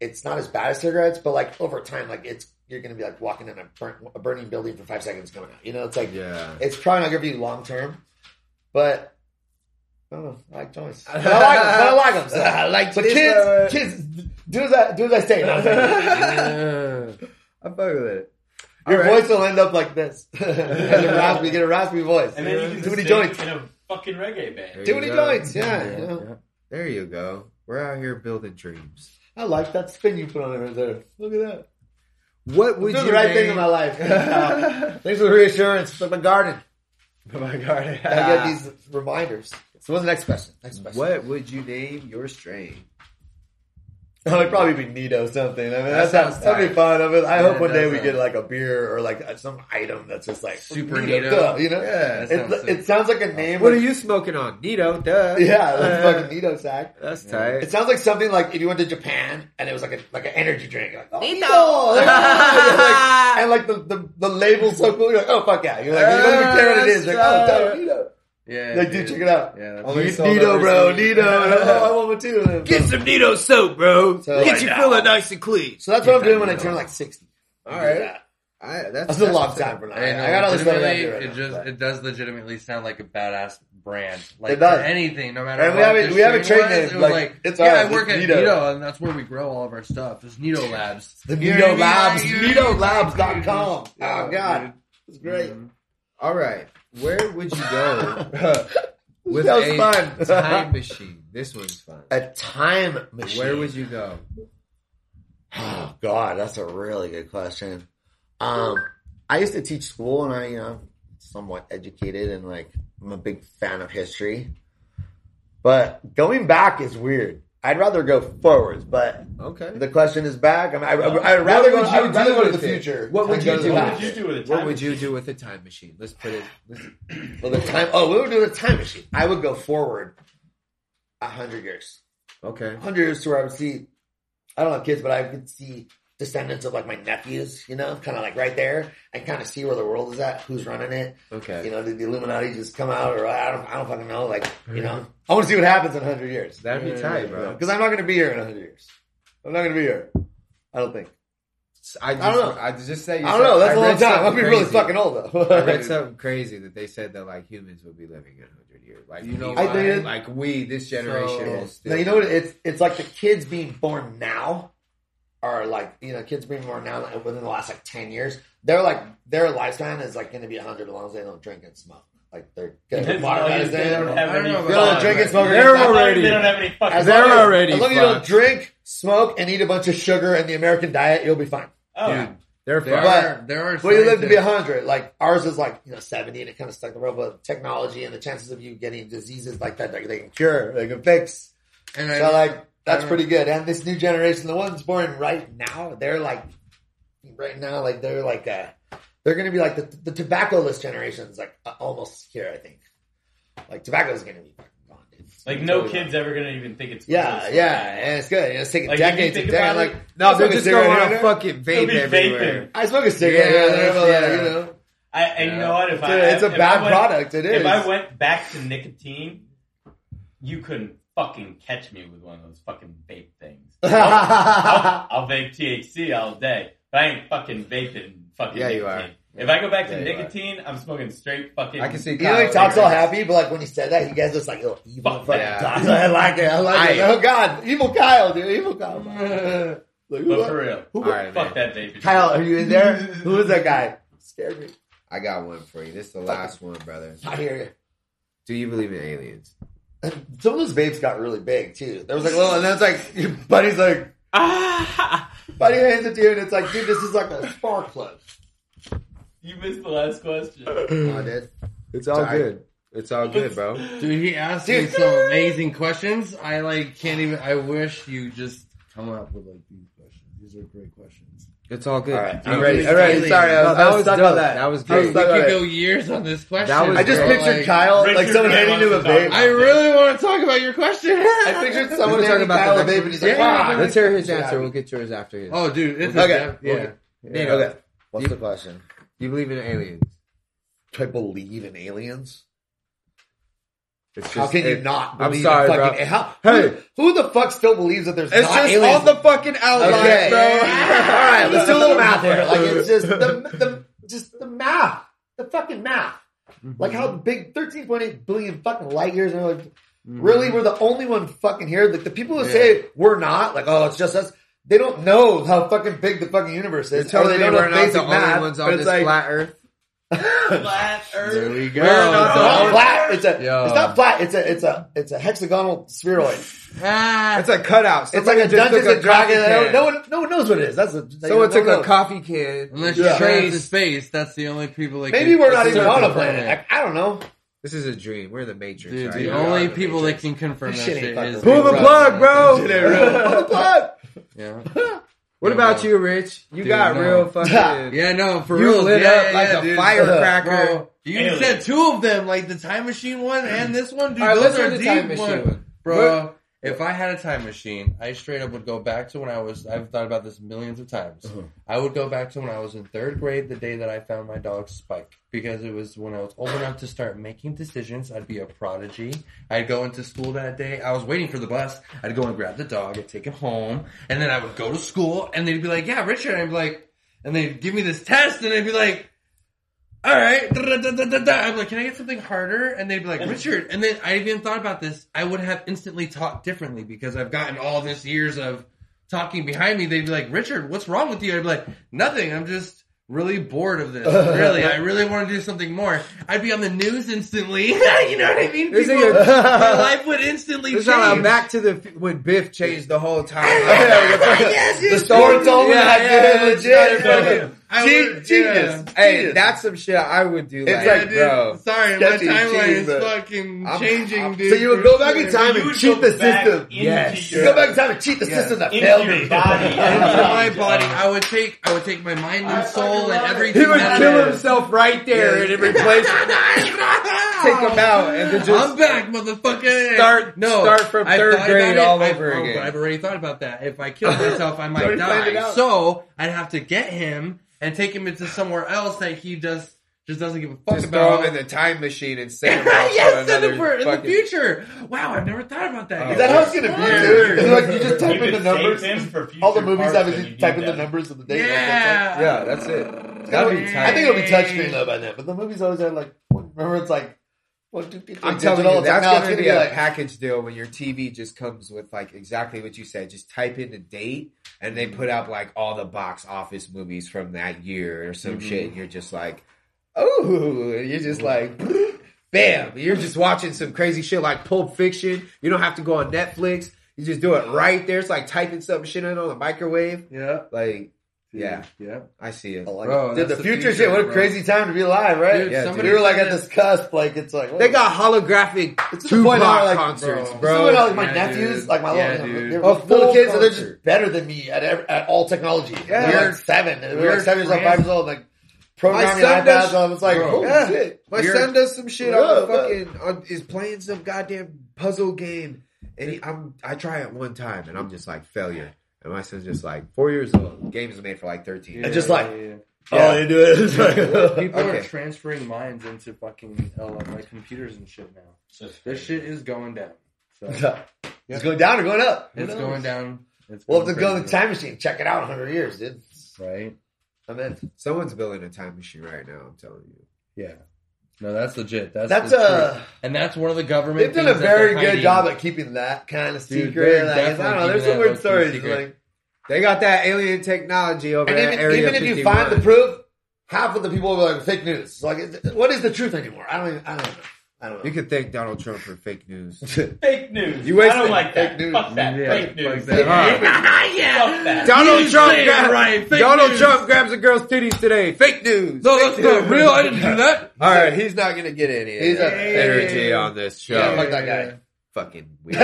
it's not as bad as cigarettes, but like over time, like it's you're gonna be like walking in a, burnt, a burning building for five seconds coming out. You know, it's like Yeah, it's probably not gonna be long term, but I don't know. I like joints. But I like them. But I like them. So. I like So kids, uh, kids, do as I do as I say. No, I'm saying. Fuck with it. Your All right. voice will end up like this. and a raspy, get a raspy voice. And then you can Too just many joints. in a fucking reggae band. There Too many go. joints, yeah, you know. There you go. We're out here building dreams. I like that spin you put on it right there. Look at that. What would you the right name... thing in my life. Thanks for the reassurance. It's my garden. Oh my god. I get these reminders. So what's the next question? Next question. What would you name your strain? Oh, it'd probably be Neato something. I mean, That that sounds sounds that'd be fun. I, mean, I Yeah, hope one day we sound- get like a beer or like some item that's just like Super Neato, Neato. duh, you know? Yeah, that It, sounds sick. it sounds like a name. What are you smoking on? Neato, duh. Yeah, like Uh, fucking Neato sack. That's tight. It sounds like something like if you went to Japan and it was like a like an energy drink, like oh, Neato. Neato, like, and like the, the the label's so cool, you're like oh fuck yeah, you're like you don't even care what it is, like oh That's Neato, Yeah, like dude check it out, Yeah, that's Only Neato, sold Neato bro. Neato, I want one too. Get some Neato soap, bro. So- Get you feeling nice and clean. So that's what I'm doing when I turn like sixty. All right. I, that's, That's a long time up. from now. Hey, no, I got all this stuff legitimately, right it now, just but- it does legitimately sound like a badass brand. Like It does. anything, no matter And we what. have it- we have a strain trade name, It like, like, it's yeah, ours, I work it's at Neato. Neato. and that's where we grow all of our stuff. It's Neato Labs. The You know Neato Labs, mean? Like, you're- NeatoLabs.com. Oh god, it's great. Mhm. All right. Where would you go with That was a fun. time machine? This one's fun. A time machine. Where would you go? Oh God, that's a really good question. Um, I used to teach school, and I, you know, somewhat educated, and like I'm a big fan of history. But going back is weird. I'd rather go forwards, but Okay. the question is back. I mean, I, I, I'd rather go. would I you would rather do go to with the future. What would you do with What past. would you do with a time What would you machine? do with a time machine? Let's put it. let's- Well, the time. Oh, we would do the time machine. I would go forward a hundred years. Okay. hundred years to where I would see. I don't have kids, but I could see descendants of like my nephews. You know, kind of like right there, and kind of see where the world is at, who's running it. Okay. You know, did the Illuminati just come out, or I don't, I don't fucking know. Like, you know, I want to see what happens in hundred years. That'd be tight, bro. Because I'm not going to be here in hundred years. I'm not going to be here. I don't think. I, just, I don't know. I just say you I don't know. That's I a long time. I'll something be really fucking old though. I read something crazy that they said that like humans would be living in hundred years. Like You know we- I think like we, this generation, So- will still. Now you know what? It's it's like the kids being born now are like you know kids being born now like, within the last like ten years. They're like their lifespan is like going to be hundred as long as they don't drink and smoke. Like they're As good. long as they don't have don't any know They don't about drink and smoke. They're already- They don't have any fucking. As They're already as long as you don't drink, smoke, and eat a bunch of sugar in the American diet, you'll be fine. oh, Dude, They're there fucked. But- are there are. Well, you live to be scientists- hundred. Like ours is like you know seventy, and it kind of stuck the road. But technology and the chances of you getting diseases like that, like, they can cure, they can fix. and I, like that's pretty good. And this new generation, the ones born right now, they're like right now, like they're like uh they're gonna be like the the tobacco-less generation is like uh, almost here. I think like tobacco is gonna be gone. Dude. It's like no totally kids gone. ever gonna even think it's Yeah, cool. yeah, and it's good. You know, it's taking Like, if you decades think and decades. about Like No, I they're smoke a just cigarette going here on and fucking They'll vape be everywhere. vaping. I smoke a cigarette Yeah, here and yeah. like, you know, I, and you know what? If it's I a, it's a if I bad went- product. It is. If I went back to nicotine, you couldn't fucking catch me with one of those fucking vape things. I'll, I'll, I'll vape THC all day, but I ain't fucking vaping fucking Yeah, you nicotine. are. If I go back to Yeah, nicotine, I'm smoking straight fucking. I can see. You know, he Kyle talks all happy, but like when he said that, he gets this like little evil Fuck fucking that. talk. I like it. I like it. Oh God, evil Kyle, dude, evil Kyle. Like, who- But for real, who- All right, fuck man. that vaping. Kyle, are you in there? Who is that guy? Scared me. I got one for you. This is the last one, brother. I hear you. Do you believe in aliens? You. Some of those vapes got really big too. There was like little, and then it's like your buddy's like, buddy hands it to you, and it's like, dude, this is like a spark plug. You missed the last question. Oh, dude. It's all Sorry. good. It's all good, bro. Dude, he asked Dude. me some amazing questions. I like can't even. I wish you just come up with like these questions. These are great questions. It's all good. All right, You I'm ready. believe All right, aliens? sorry, I was, No, I that was was stuck dope. on that. That was I great. We stuck on could go years on this question. That was I just great. pictured Like, Kyle Richard like someone really handing you a wants to talk vape. I really want to talk about your question. I pictured someone We can handing about Kyle the a next vape, and he's like, Yeah. "Ah." Let's hear his answer. We'll get yours after his. oh, dude, it's Okay. a, yeah. Okay. yeah. Okay. What's the question? Do you believe in aliens? Do I believe in aliens? It's How can you it- not I'm sorry, fucking how, Hey. who, who the fuck still believes that there's It's not just aliens? on the fucking outline, okay. bro. All right, let's do a little math here. Like it's just the the just the math, the fucking math. Like how big, thirteen point eight billion fucking light years. And like, mm-hmm. Really, we're the only one fucking here. Like the people who Yeah. say we're not, like, oh, it's just us. They don't know how fucking big the fucking universe is. telling they me don't we're know not the only ones on this like, flat earth. Flat There we go. We're not it's not flat. It's a. Yo. It's not flat. It's a. It's a. It's a hexagonal spheroid. Ah, It's a cutout. It's like a Somebody just Dungeons took and a coffee Dragons. can. No one. No one knows what it is. That's a. Someone no took one a knows. coffee can. unless you're trying to Traced- space, that's the only people that Maybe can, we're not that's even on a planet. I, I don't know. This is a dream. We're in the Matrix. Dude, right? the Yeah. only Yeah. people that can confirm This that shit ain't shit fucking is Pull the plug, bro. Shit. Pull the plug. Yeah. What Yeah, about bro. you, Rich? You Dude, got no. real fucking. Yeah, no, for You real. lit yeah, up yeah, like yeah, a dude. firecracker. Bro, you Alien. said two of them, like the time machine one and this one, dude. All right, those let's are the deep time machine one. one. Bro, if I had a time machine, I straight up would go back to when I was, I've thought about this millions of times. Uh-huh. I would go back to when I was in third grade, the day that I found my dog Spike. Because it was when I was old enough to start making decisions. I'd be a prodigy. I'd go into school that day. I was waiting for the bus. I'd go and grab the dog and take him home. And then I would go to school and they'd be like, yeah, Richard. And I'd be like, and they'd give me this test and they'd be like, all right. da, da, da, da, da, da. I'm like, can I get something harder? And they'd be like, Richard. And then I even thought about this. I would have instantly talked differently because I've gotten all this years of talking behind me. They'd be like, Richard, what's wrong with you? I'd be like, nothing. I'm just really bored of this. Really, I really want to do something more. I'd be on the news instantly. you know what I mean? This People, a- my life would instantly change. It's change. not back to the when Biff changed the whole time. yes, The yes, story told me Yeah, that yeah, good, yeah, legit. yeah. fucking I gen- would- genius. Hey, Genius. that's some shit I would do. It's like, Yeah, like, dude. bro. Sorry, my timeline cheese, is fucking I'm- changing, I'm- dude. So you would go back in time and cheat the system. into Yes. You your- go back in time and cheat the system that into failed your me. body. into my body. I would take, I would take my mind and soul and love everything. He would kill himself right there and then replace take him out and then just I'm back, motherfucker. Start- no, start from third grade about it. all I've- over oh, again. but I've already thought about that. If I kill myself, I might already planned it die. So I'd have to get him and take him into somewhere else that he just just doesn't give a fuck Just throw about. him in the time machine and send him off yes, send him another for in the future. Wow, I've never thought about that. Oh, Is that how it's gonna be, dude? Like you just type You in the could numbers. save him for All the movies parts have when is you type in the numbers of the date. Yeah. Yeah, that's it. That'd be I think it'll be touchscreen though by then. But the movies always have like, remember it's like, three, I'm telling you, that's going to be a like, package deal when your TV just comes with like exactly what you said. Just type in the date, and they put up like all the box office movies from that year or some Mm-hmm. shit. And you're just like, oh, and you're just like, bam! You're just watching some crazy shit like Pulp Fiction. You don't have to go on Netflix. You just do it right there. It's like typing some shit in on the microwave. Yeah. Like, yeah, Yeah. I see it. I like Bro, it. Dude, the the future, future, shit. What a bro. crazy time to be alive, right? Dude, Yeah, somebody we were like at this cusp, like it's like They got holographic It's to point Tupac like, concerts, bro. bro. Some of like my Yeah, nephews, dude. like my Yeah, little, dude. they're A little kids, and they're just better than me at ev- at all technology. Yeah. They're Weird- like seven, and we're like seven years old, five years old, like programming son iPads. does- on. It's like, Bro. holy Yeah. shit! My Weird. son does some shit Yeah, on fucking on, is playing some goddamn puzzle game, and he, I'm I try it one time, and I'm just like failure. And my son's just like four years old. Games is made for like thirteen. And just like- yeah. All you do is like, People are transferring minds into fucking uh, like computers and shit now. So This shit is going down. So it's going down or going up. Who it's knows? going down. It's We'll have to go in the time machine, check it out hundred years, dude. Right? I'm in. Someone's building a time machine right now. I'm telling you. Yeah. No, that's legit. That's That's the a. truth. and that's one of the government. They've done a things that very they're good hiding. job at keeping that kind of Dude, secret. they're Like, I don't definitely know. There's keeping some that weird low-key stories. secret. Like, They got that alien technology over and there. even, Area even if you 51. find the proof, half of the people will be like fake news. Like, it- what is the truth anymore? I don't. Even, I don't know. I don't know. you could thank Donald Trump for fake news. Fake news. You I don't like that. fake news. Fuck that. Yeah, fake fuck news. that. Fake Alright. news. yeah. Fuck that. Donald You Trump say it gra- right. Fake Donald news. Trump grabs a girl's titties today. Fake news. No, that's not real. I didn't do that. All right, he's not gonna get any He's a- uh, energy on this show. Yeah, fuck that guy. Fucking weird.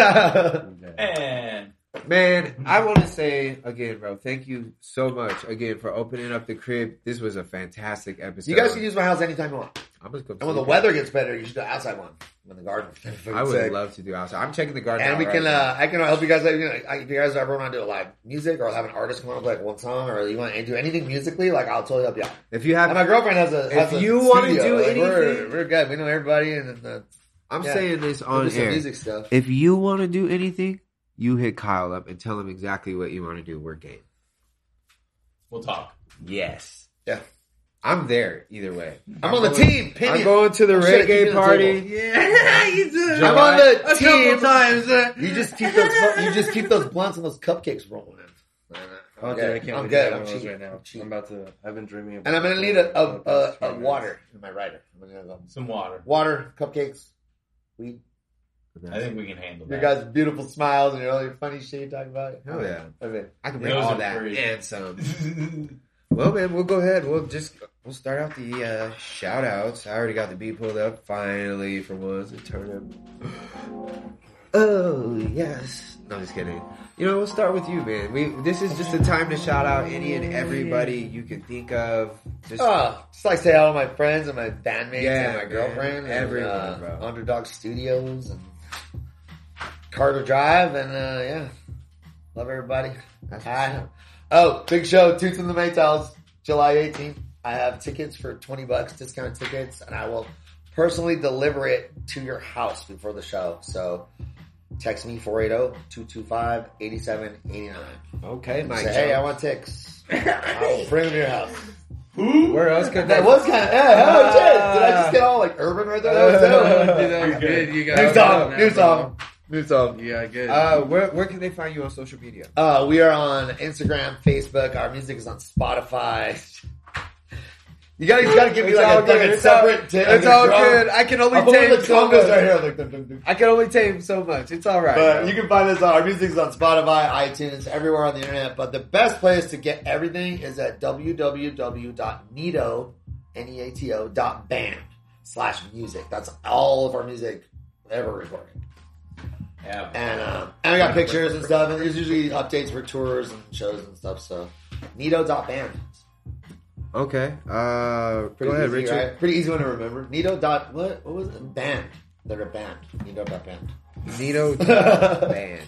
Man. Man, I want to say again, bro, thank you so much again for opening up the crib. This was a fantastic episode. you guys can use my house anytime you want. I'm just And when the weather gets better, you should do outside one in the garden. I would Sick. love to do outside. I'm checking the garden. And we right can, now. uh, I can help you guys. You know, if you guys ever want to do a live music or have an artist come on and play like one song, or you want to do anything musically, like I'll totally help you out. if you And my have, girlfriend has a. If Has a you wanna do like, we're, anything- we're good. We know everybody, and uh, I'm yeah. saying this on air. music stuff. If you want to do anything, you hit Kyle up and tell him exactly what you want to do. We're game. We'll talk. Yes. Yeah. I'm there either way. I'm on the going- team. Pin I'm going to the shit, keep it reggae on party. table. Yeah, you did. I'm on the a team. couple times. uh, You just keep those. You just keep those blunts and those cupcakes rolling. Oh, I'm dude, I can't I'm wait to good. I'm one those cheap. right now. I'm. I'm about to. I've been dreaming. About And I'm gonna need a a, a, a water in my rider. I'm gonna have, um, Some water. water, cupcakes, weed. I think we can handle Your that. guys' beautiful smiles and your all your funny shit you talk about. Hell yeah. I mean, I can bring all are that free. and some. Well, man, we'll go ahead. We'll just we'll start out the uh, shout outs. I already got the beat pulled up. Finally, for once, it turned up. Oh yes. No, I'm just kidding. You know, we'll start with you, man. We this is just a time to shout out any and everybody you can think of. Just oh, just like say all my friends and my bandmates Yeah, and my man. girlfriend, and, Everyone, uh, bro. Underdog Studios and Carter Drive, and uh, yeah, love everybody. That's I, oh, big show, Toots and the Maytals, July 18th. I have tickets for 20 bucks, discount tickets, and I will personally deliver it to your house before the show. So text me oh, 480-225-8789. okay, Mike. Say, hey, I want ticks. I'll bring them to your house. Where else could That was kind of, yeah, oh shit. Did I just get all like urban right there? That was Dude, dope. that was good. You got New it song, new bro. song, new song. Yeah, good. Uh, where where can they find you on social media? Uh, we are on Instagram, Facebook. Our music is on Spotify. You gotta, you gotta give me It's like a, like good. a It's all- separate. ta- It's all drum. good. I can only put take the so congas right much. here. Like, dum, dum, dum. I can only take so much. It's all right. But bro. you can find us. Our music's on Spotify, iTunes, everywhere on the internet. But the best place to get everything is at www.neato, N-E-A-T-O, dot band slash music. That's all of our music ever recorded. Yeah. And um, and we got pictures and stuff. And there's usually updates for tours and shows and stuff. So Neato.band. Okay. Uh, Pretty go ahead, easy, Richard. right? Pretty easy one to remember. Neato dot what? What was it? Band. They're a band. Neato dot band. Neato dot band.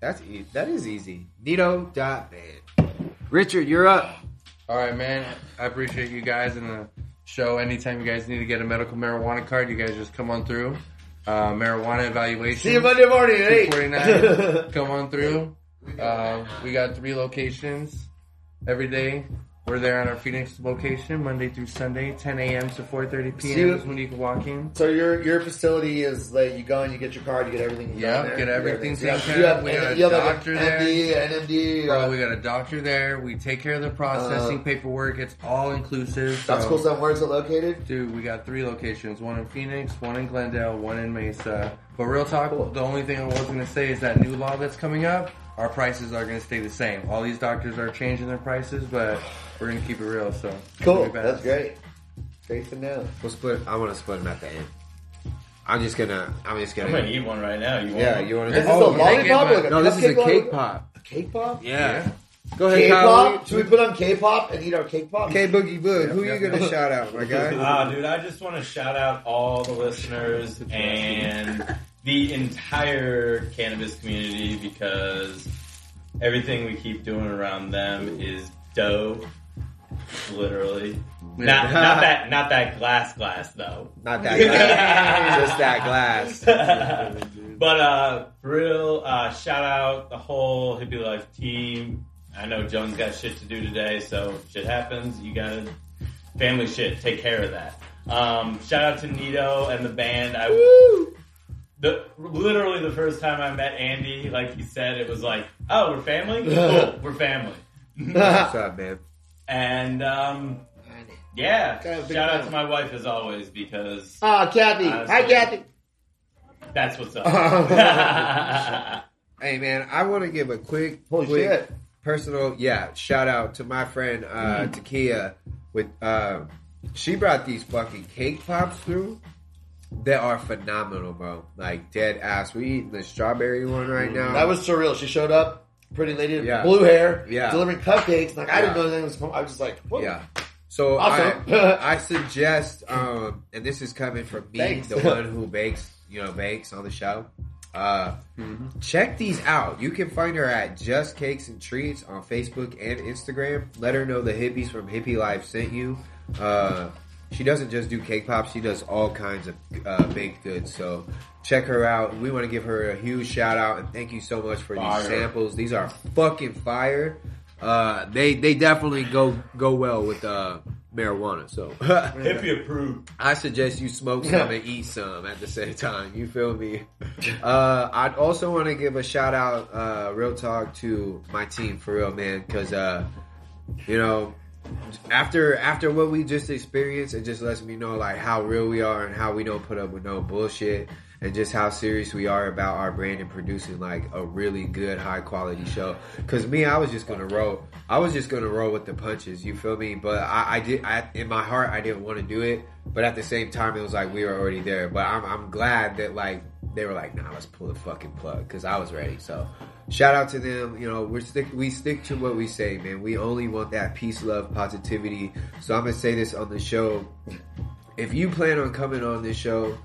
That's e- that is easy. Neato dot band. Richard, you're up. All right, man. I appreciate you guys in the show. Anytime you guys need to get a medical marijuana card, you guys just come on through. Uh, marijuana evaluation. See you Monday morning at eight. 249. come on through. Uh, we got three locations every day. We're there on our Phoenix location, Monday through Sunday, 10 a.m. to 4:30 p.m. Is when you can walk in. So your your facility is like you go and you get your card, you get everything. Yeah, get everything So you have- taken you care have- of. We got a you have like doctor there. MD, NMD. Bro, uh, we got a doctor there. We take care of the processing Uh, paperwork. It's all inclusive. that's so- cool stuff. Where's it located? Dude, we got three locations: one in Phoenix, one in Glendale, one in Mesa. But real talk, the only thing I was gonna say is that new law that's coming up. Our prices are gonna stay the same. All these doctors are changing their prices, but we're gonna keep it real. So Cool. That's great. Great to know. We'll split. I want to split them at the end. I'm just gonna. I'm just gonna. I'm gonna. gonna eat one right now. You want yeah, one? you want Is to? this Oh, a can I get lollipop? my- Like no, this is a cupcake cake lollipop? pop. A cake pop? Yeah. Go ahead, K-pop? Kyle. Should we put on K-pop and eat our cake pop? K Boogie Boog. Who Yeah, you yeah, gonna yeah. shout out, my guy? Ah, dude, I just want to shout out all the listeners and the entire cannabis community because everything we keep doing around them is dope. Literally. Not, not that not that glass glass though. Not that glass. just that glass. but uh for real, uh shout out the whole hippie life team. I know Jones got shit to do today, so shit happens, you gotta family shit, take care of that. Um shout out to Neato and the band. I the literally the first time I met Andy, like he said, it was like, Oh, we're family? Cool, we're family. What's up, man? And um yeah, Okay, big shout out to my wife as always because Ah, Kathy. Uh, Hi, Kathy. that's what's up. Hey, man, I want to give a quick, Holy quick shit. personal, yeah, shout out to my friend uh, Mm-hmm. Takia. With uh, she brought these fucking cake pops through. They are phenomenal, bro. Like dead ass. We eating the strawberry one right now. That was surreal. She showed up, pretty lady, Yeah. blue hair, Yeah. delivering cupcakes. Like I didn't know anything was coming. I was just like, Whoa. Yeah. So Awesome. I, I suggest, um, and this is coming from me, Thanks. the one who bakes, you know, bakes on the show. Uh, check these out. You can find her at Just Cakes and Treats on Facebook and Instagram. Let her know the hippies from Hippie Life sent you. Uh, she doesn't just do cake pops; she does all kinds of uh, baked goods. So check her out. We want to give her a huge shout out and thank you so much for Fire. these samples. These are fucking fire. Uh, they they definitely go go well with uh, marijuana. So Hippie approved. I suggest you smoke some and eat some at the same time. You feel me? Uh, I'd also want to give a shout out, uh, real talk to my team for real, man, because uh, you know, after after what we just experienced, it just lets me know like how real we are and how we don't put up with no bullshit. And just how serious we are about our brand and producing like a really good, high quality show. Cause me, I was just gonna roll. I was just gonna roll with the punches. You feel me? But I, I did. I, in my heart, I didn't want to do it. But at the same time, it was like we were already there. But I'm, I'm glad that like they were like, nah, let's pull the fucking plug. Cause I was ready. So shout out to them. You know, we're stick. We stick to what we say, man. We only want that peace, love, positivity. So I'm gonna say this on the show. If you plan on coming on this show,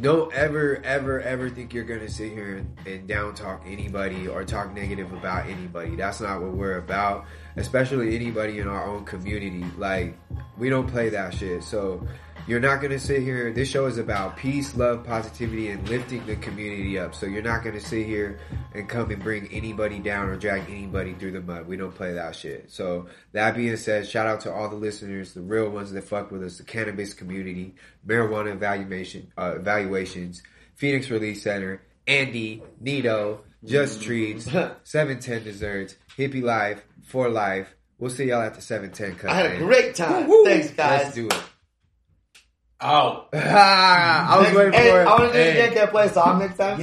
don't ever, ever, ever think you're gonna sit here and, and down talk anybody or talk negative about anybody. That's not what we're about. Especially anybody in our own community. Like we don't play that shit. So you're not gonna sit here. This show is about peace, love, positivity, and lifting the community up. So you're not gonna sit here and come and bring anybody down or drag anybody through the mud. We don't play that shit. So that being said, shout out to all the listeners, the real ones that fuck with us, the cannabis community, marijuana evaluation, uh, evaluations, Phoenix Release Center, Andy, Neato, Just Treats, 710 Desserts, Hippie Life, For Life. We'll see y'all at the 710 cut. I had a great time. Woo-woo. Thanks, guys. Let's do it. Out. I was waiting hey, for it. I want to do it Hey. again. Can I play a song next time?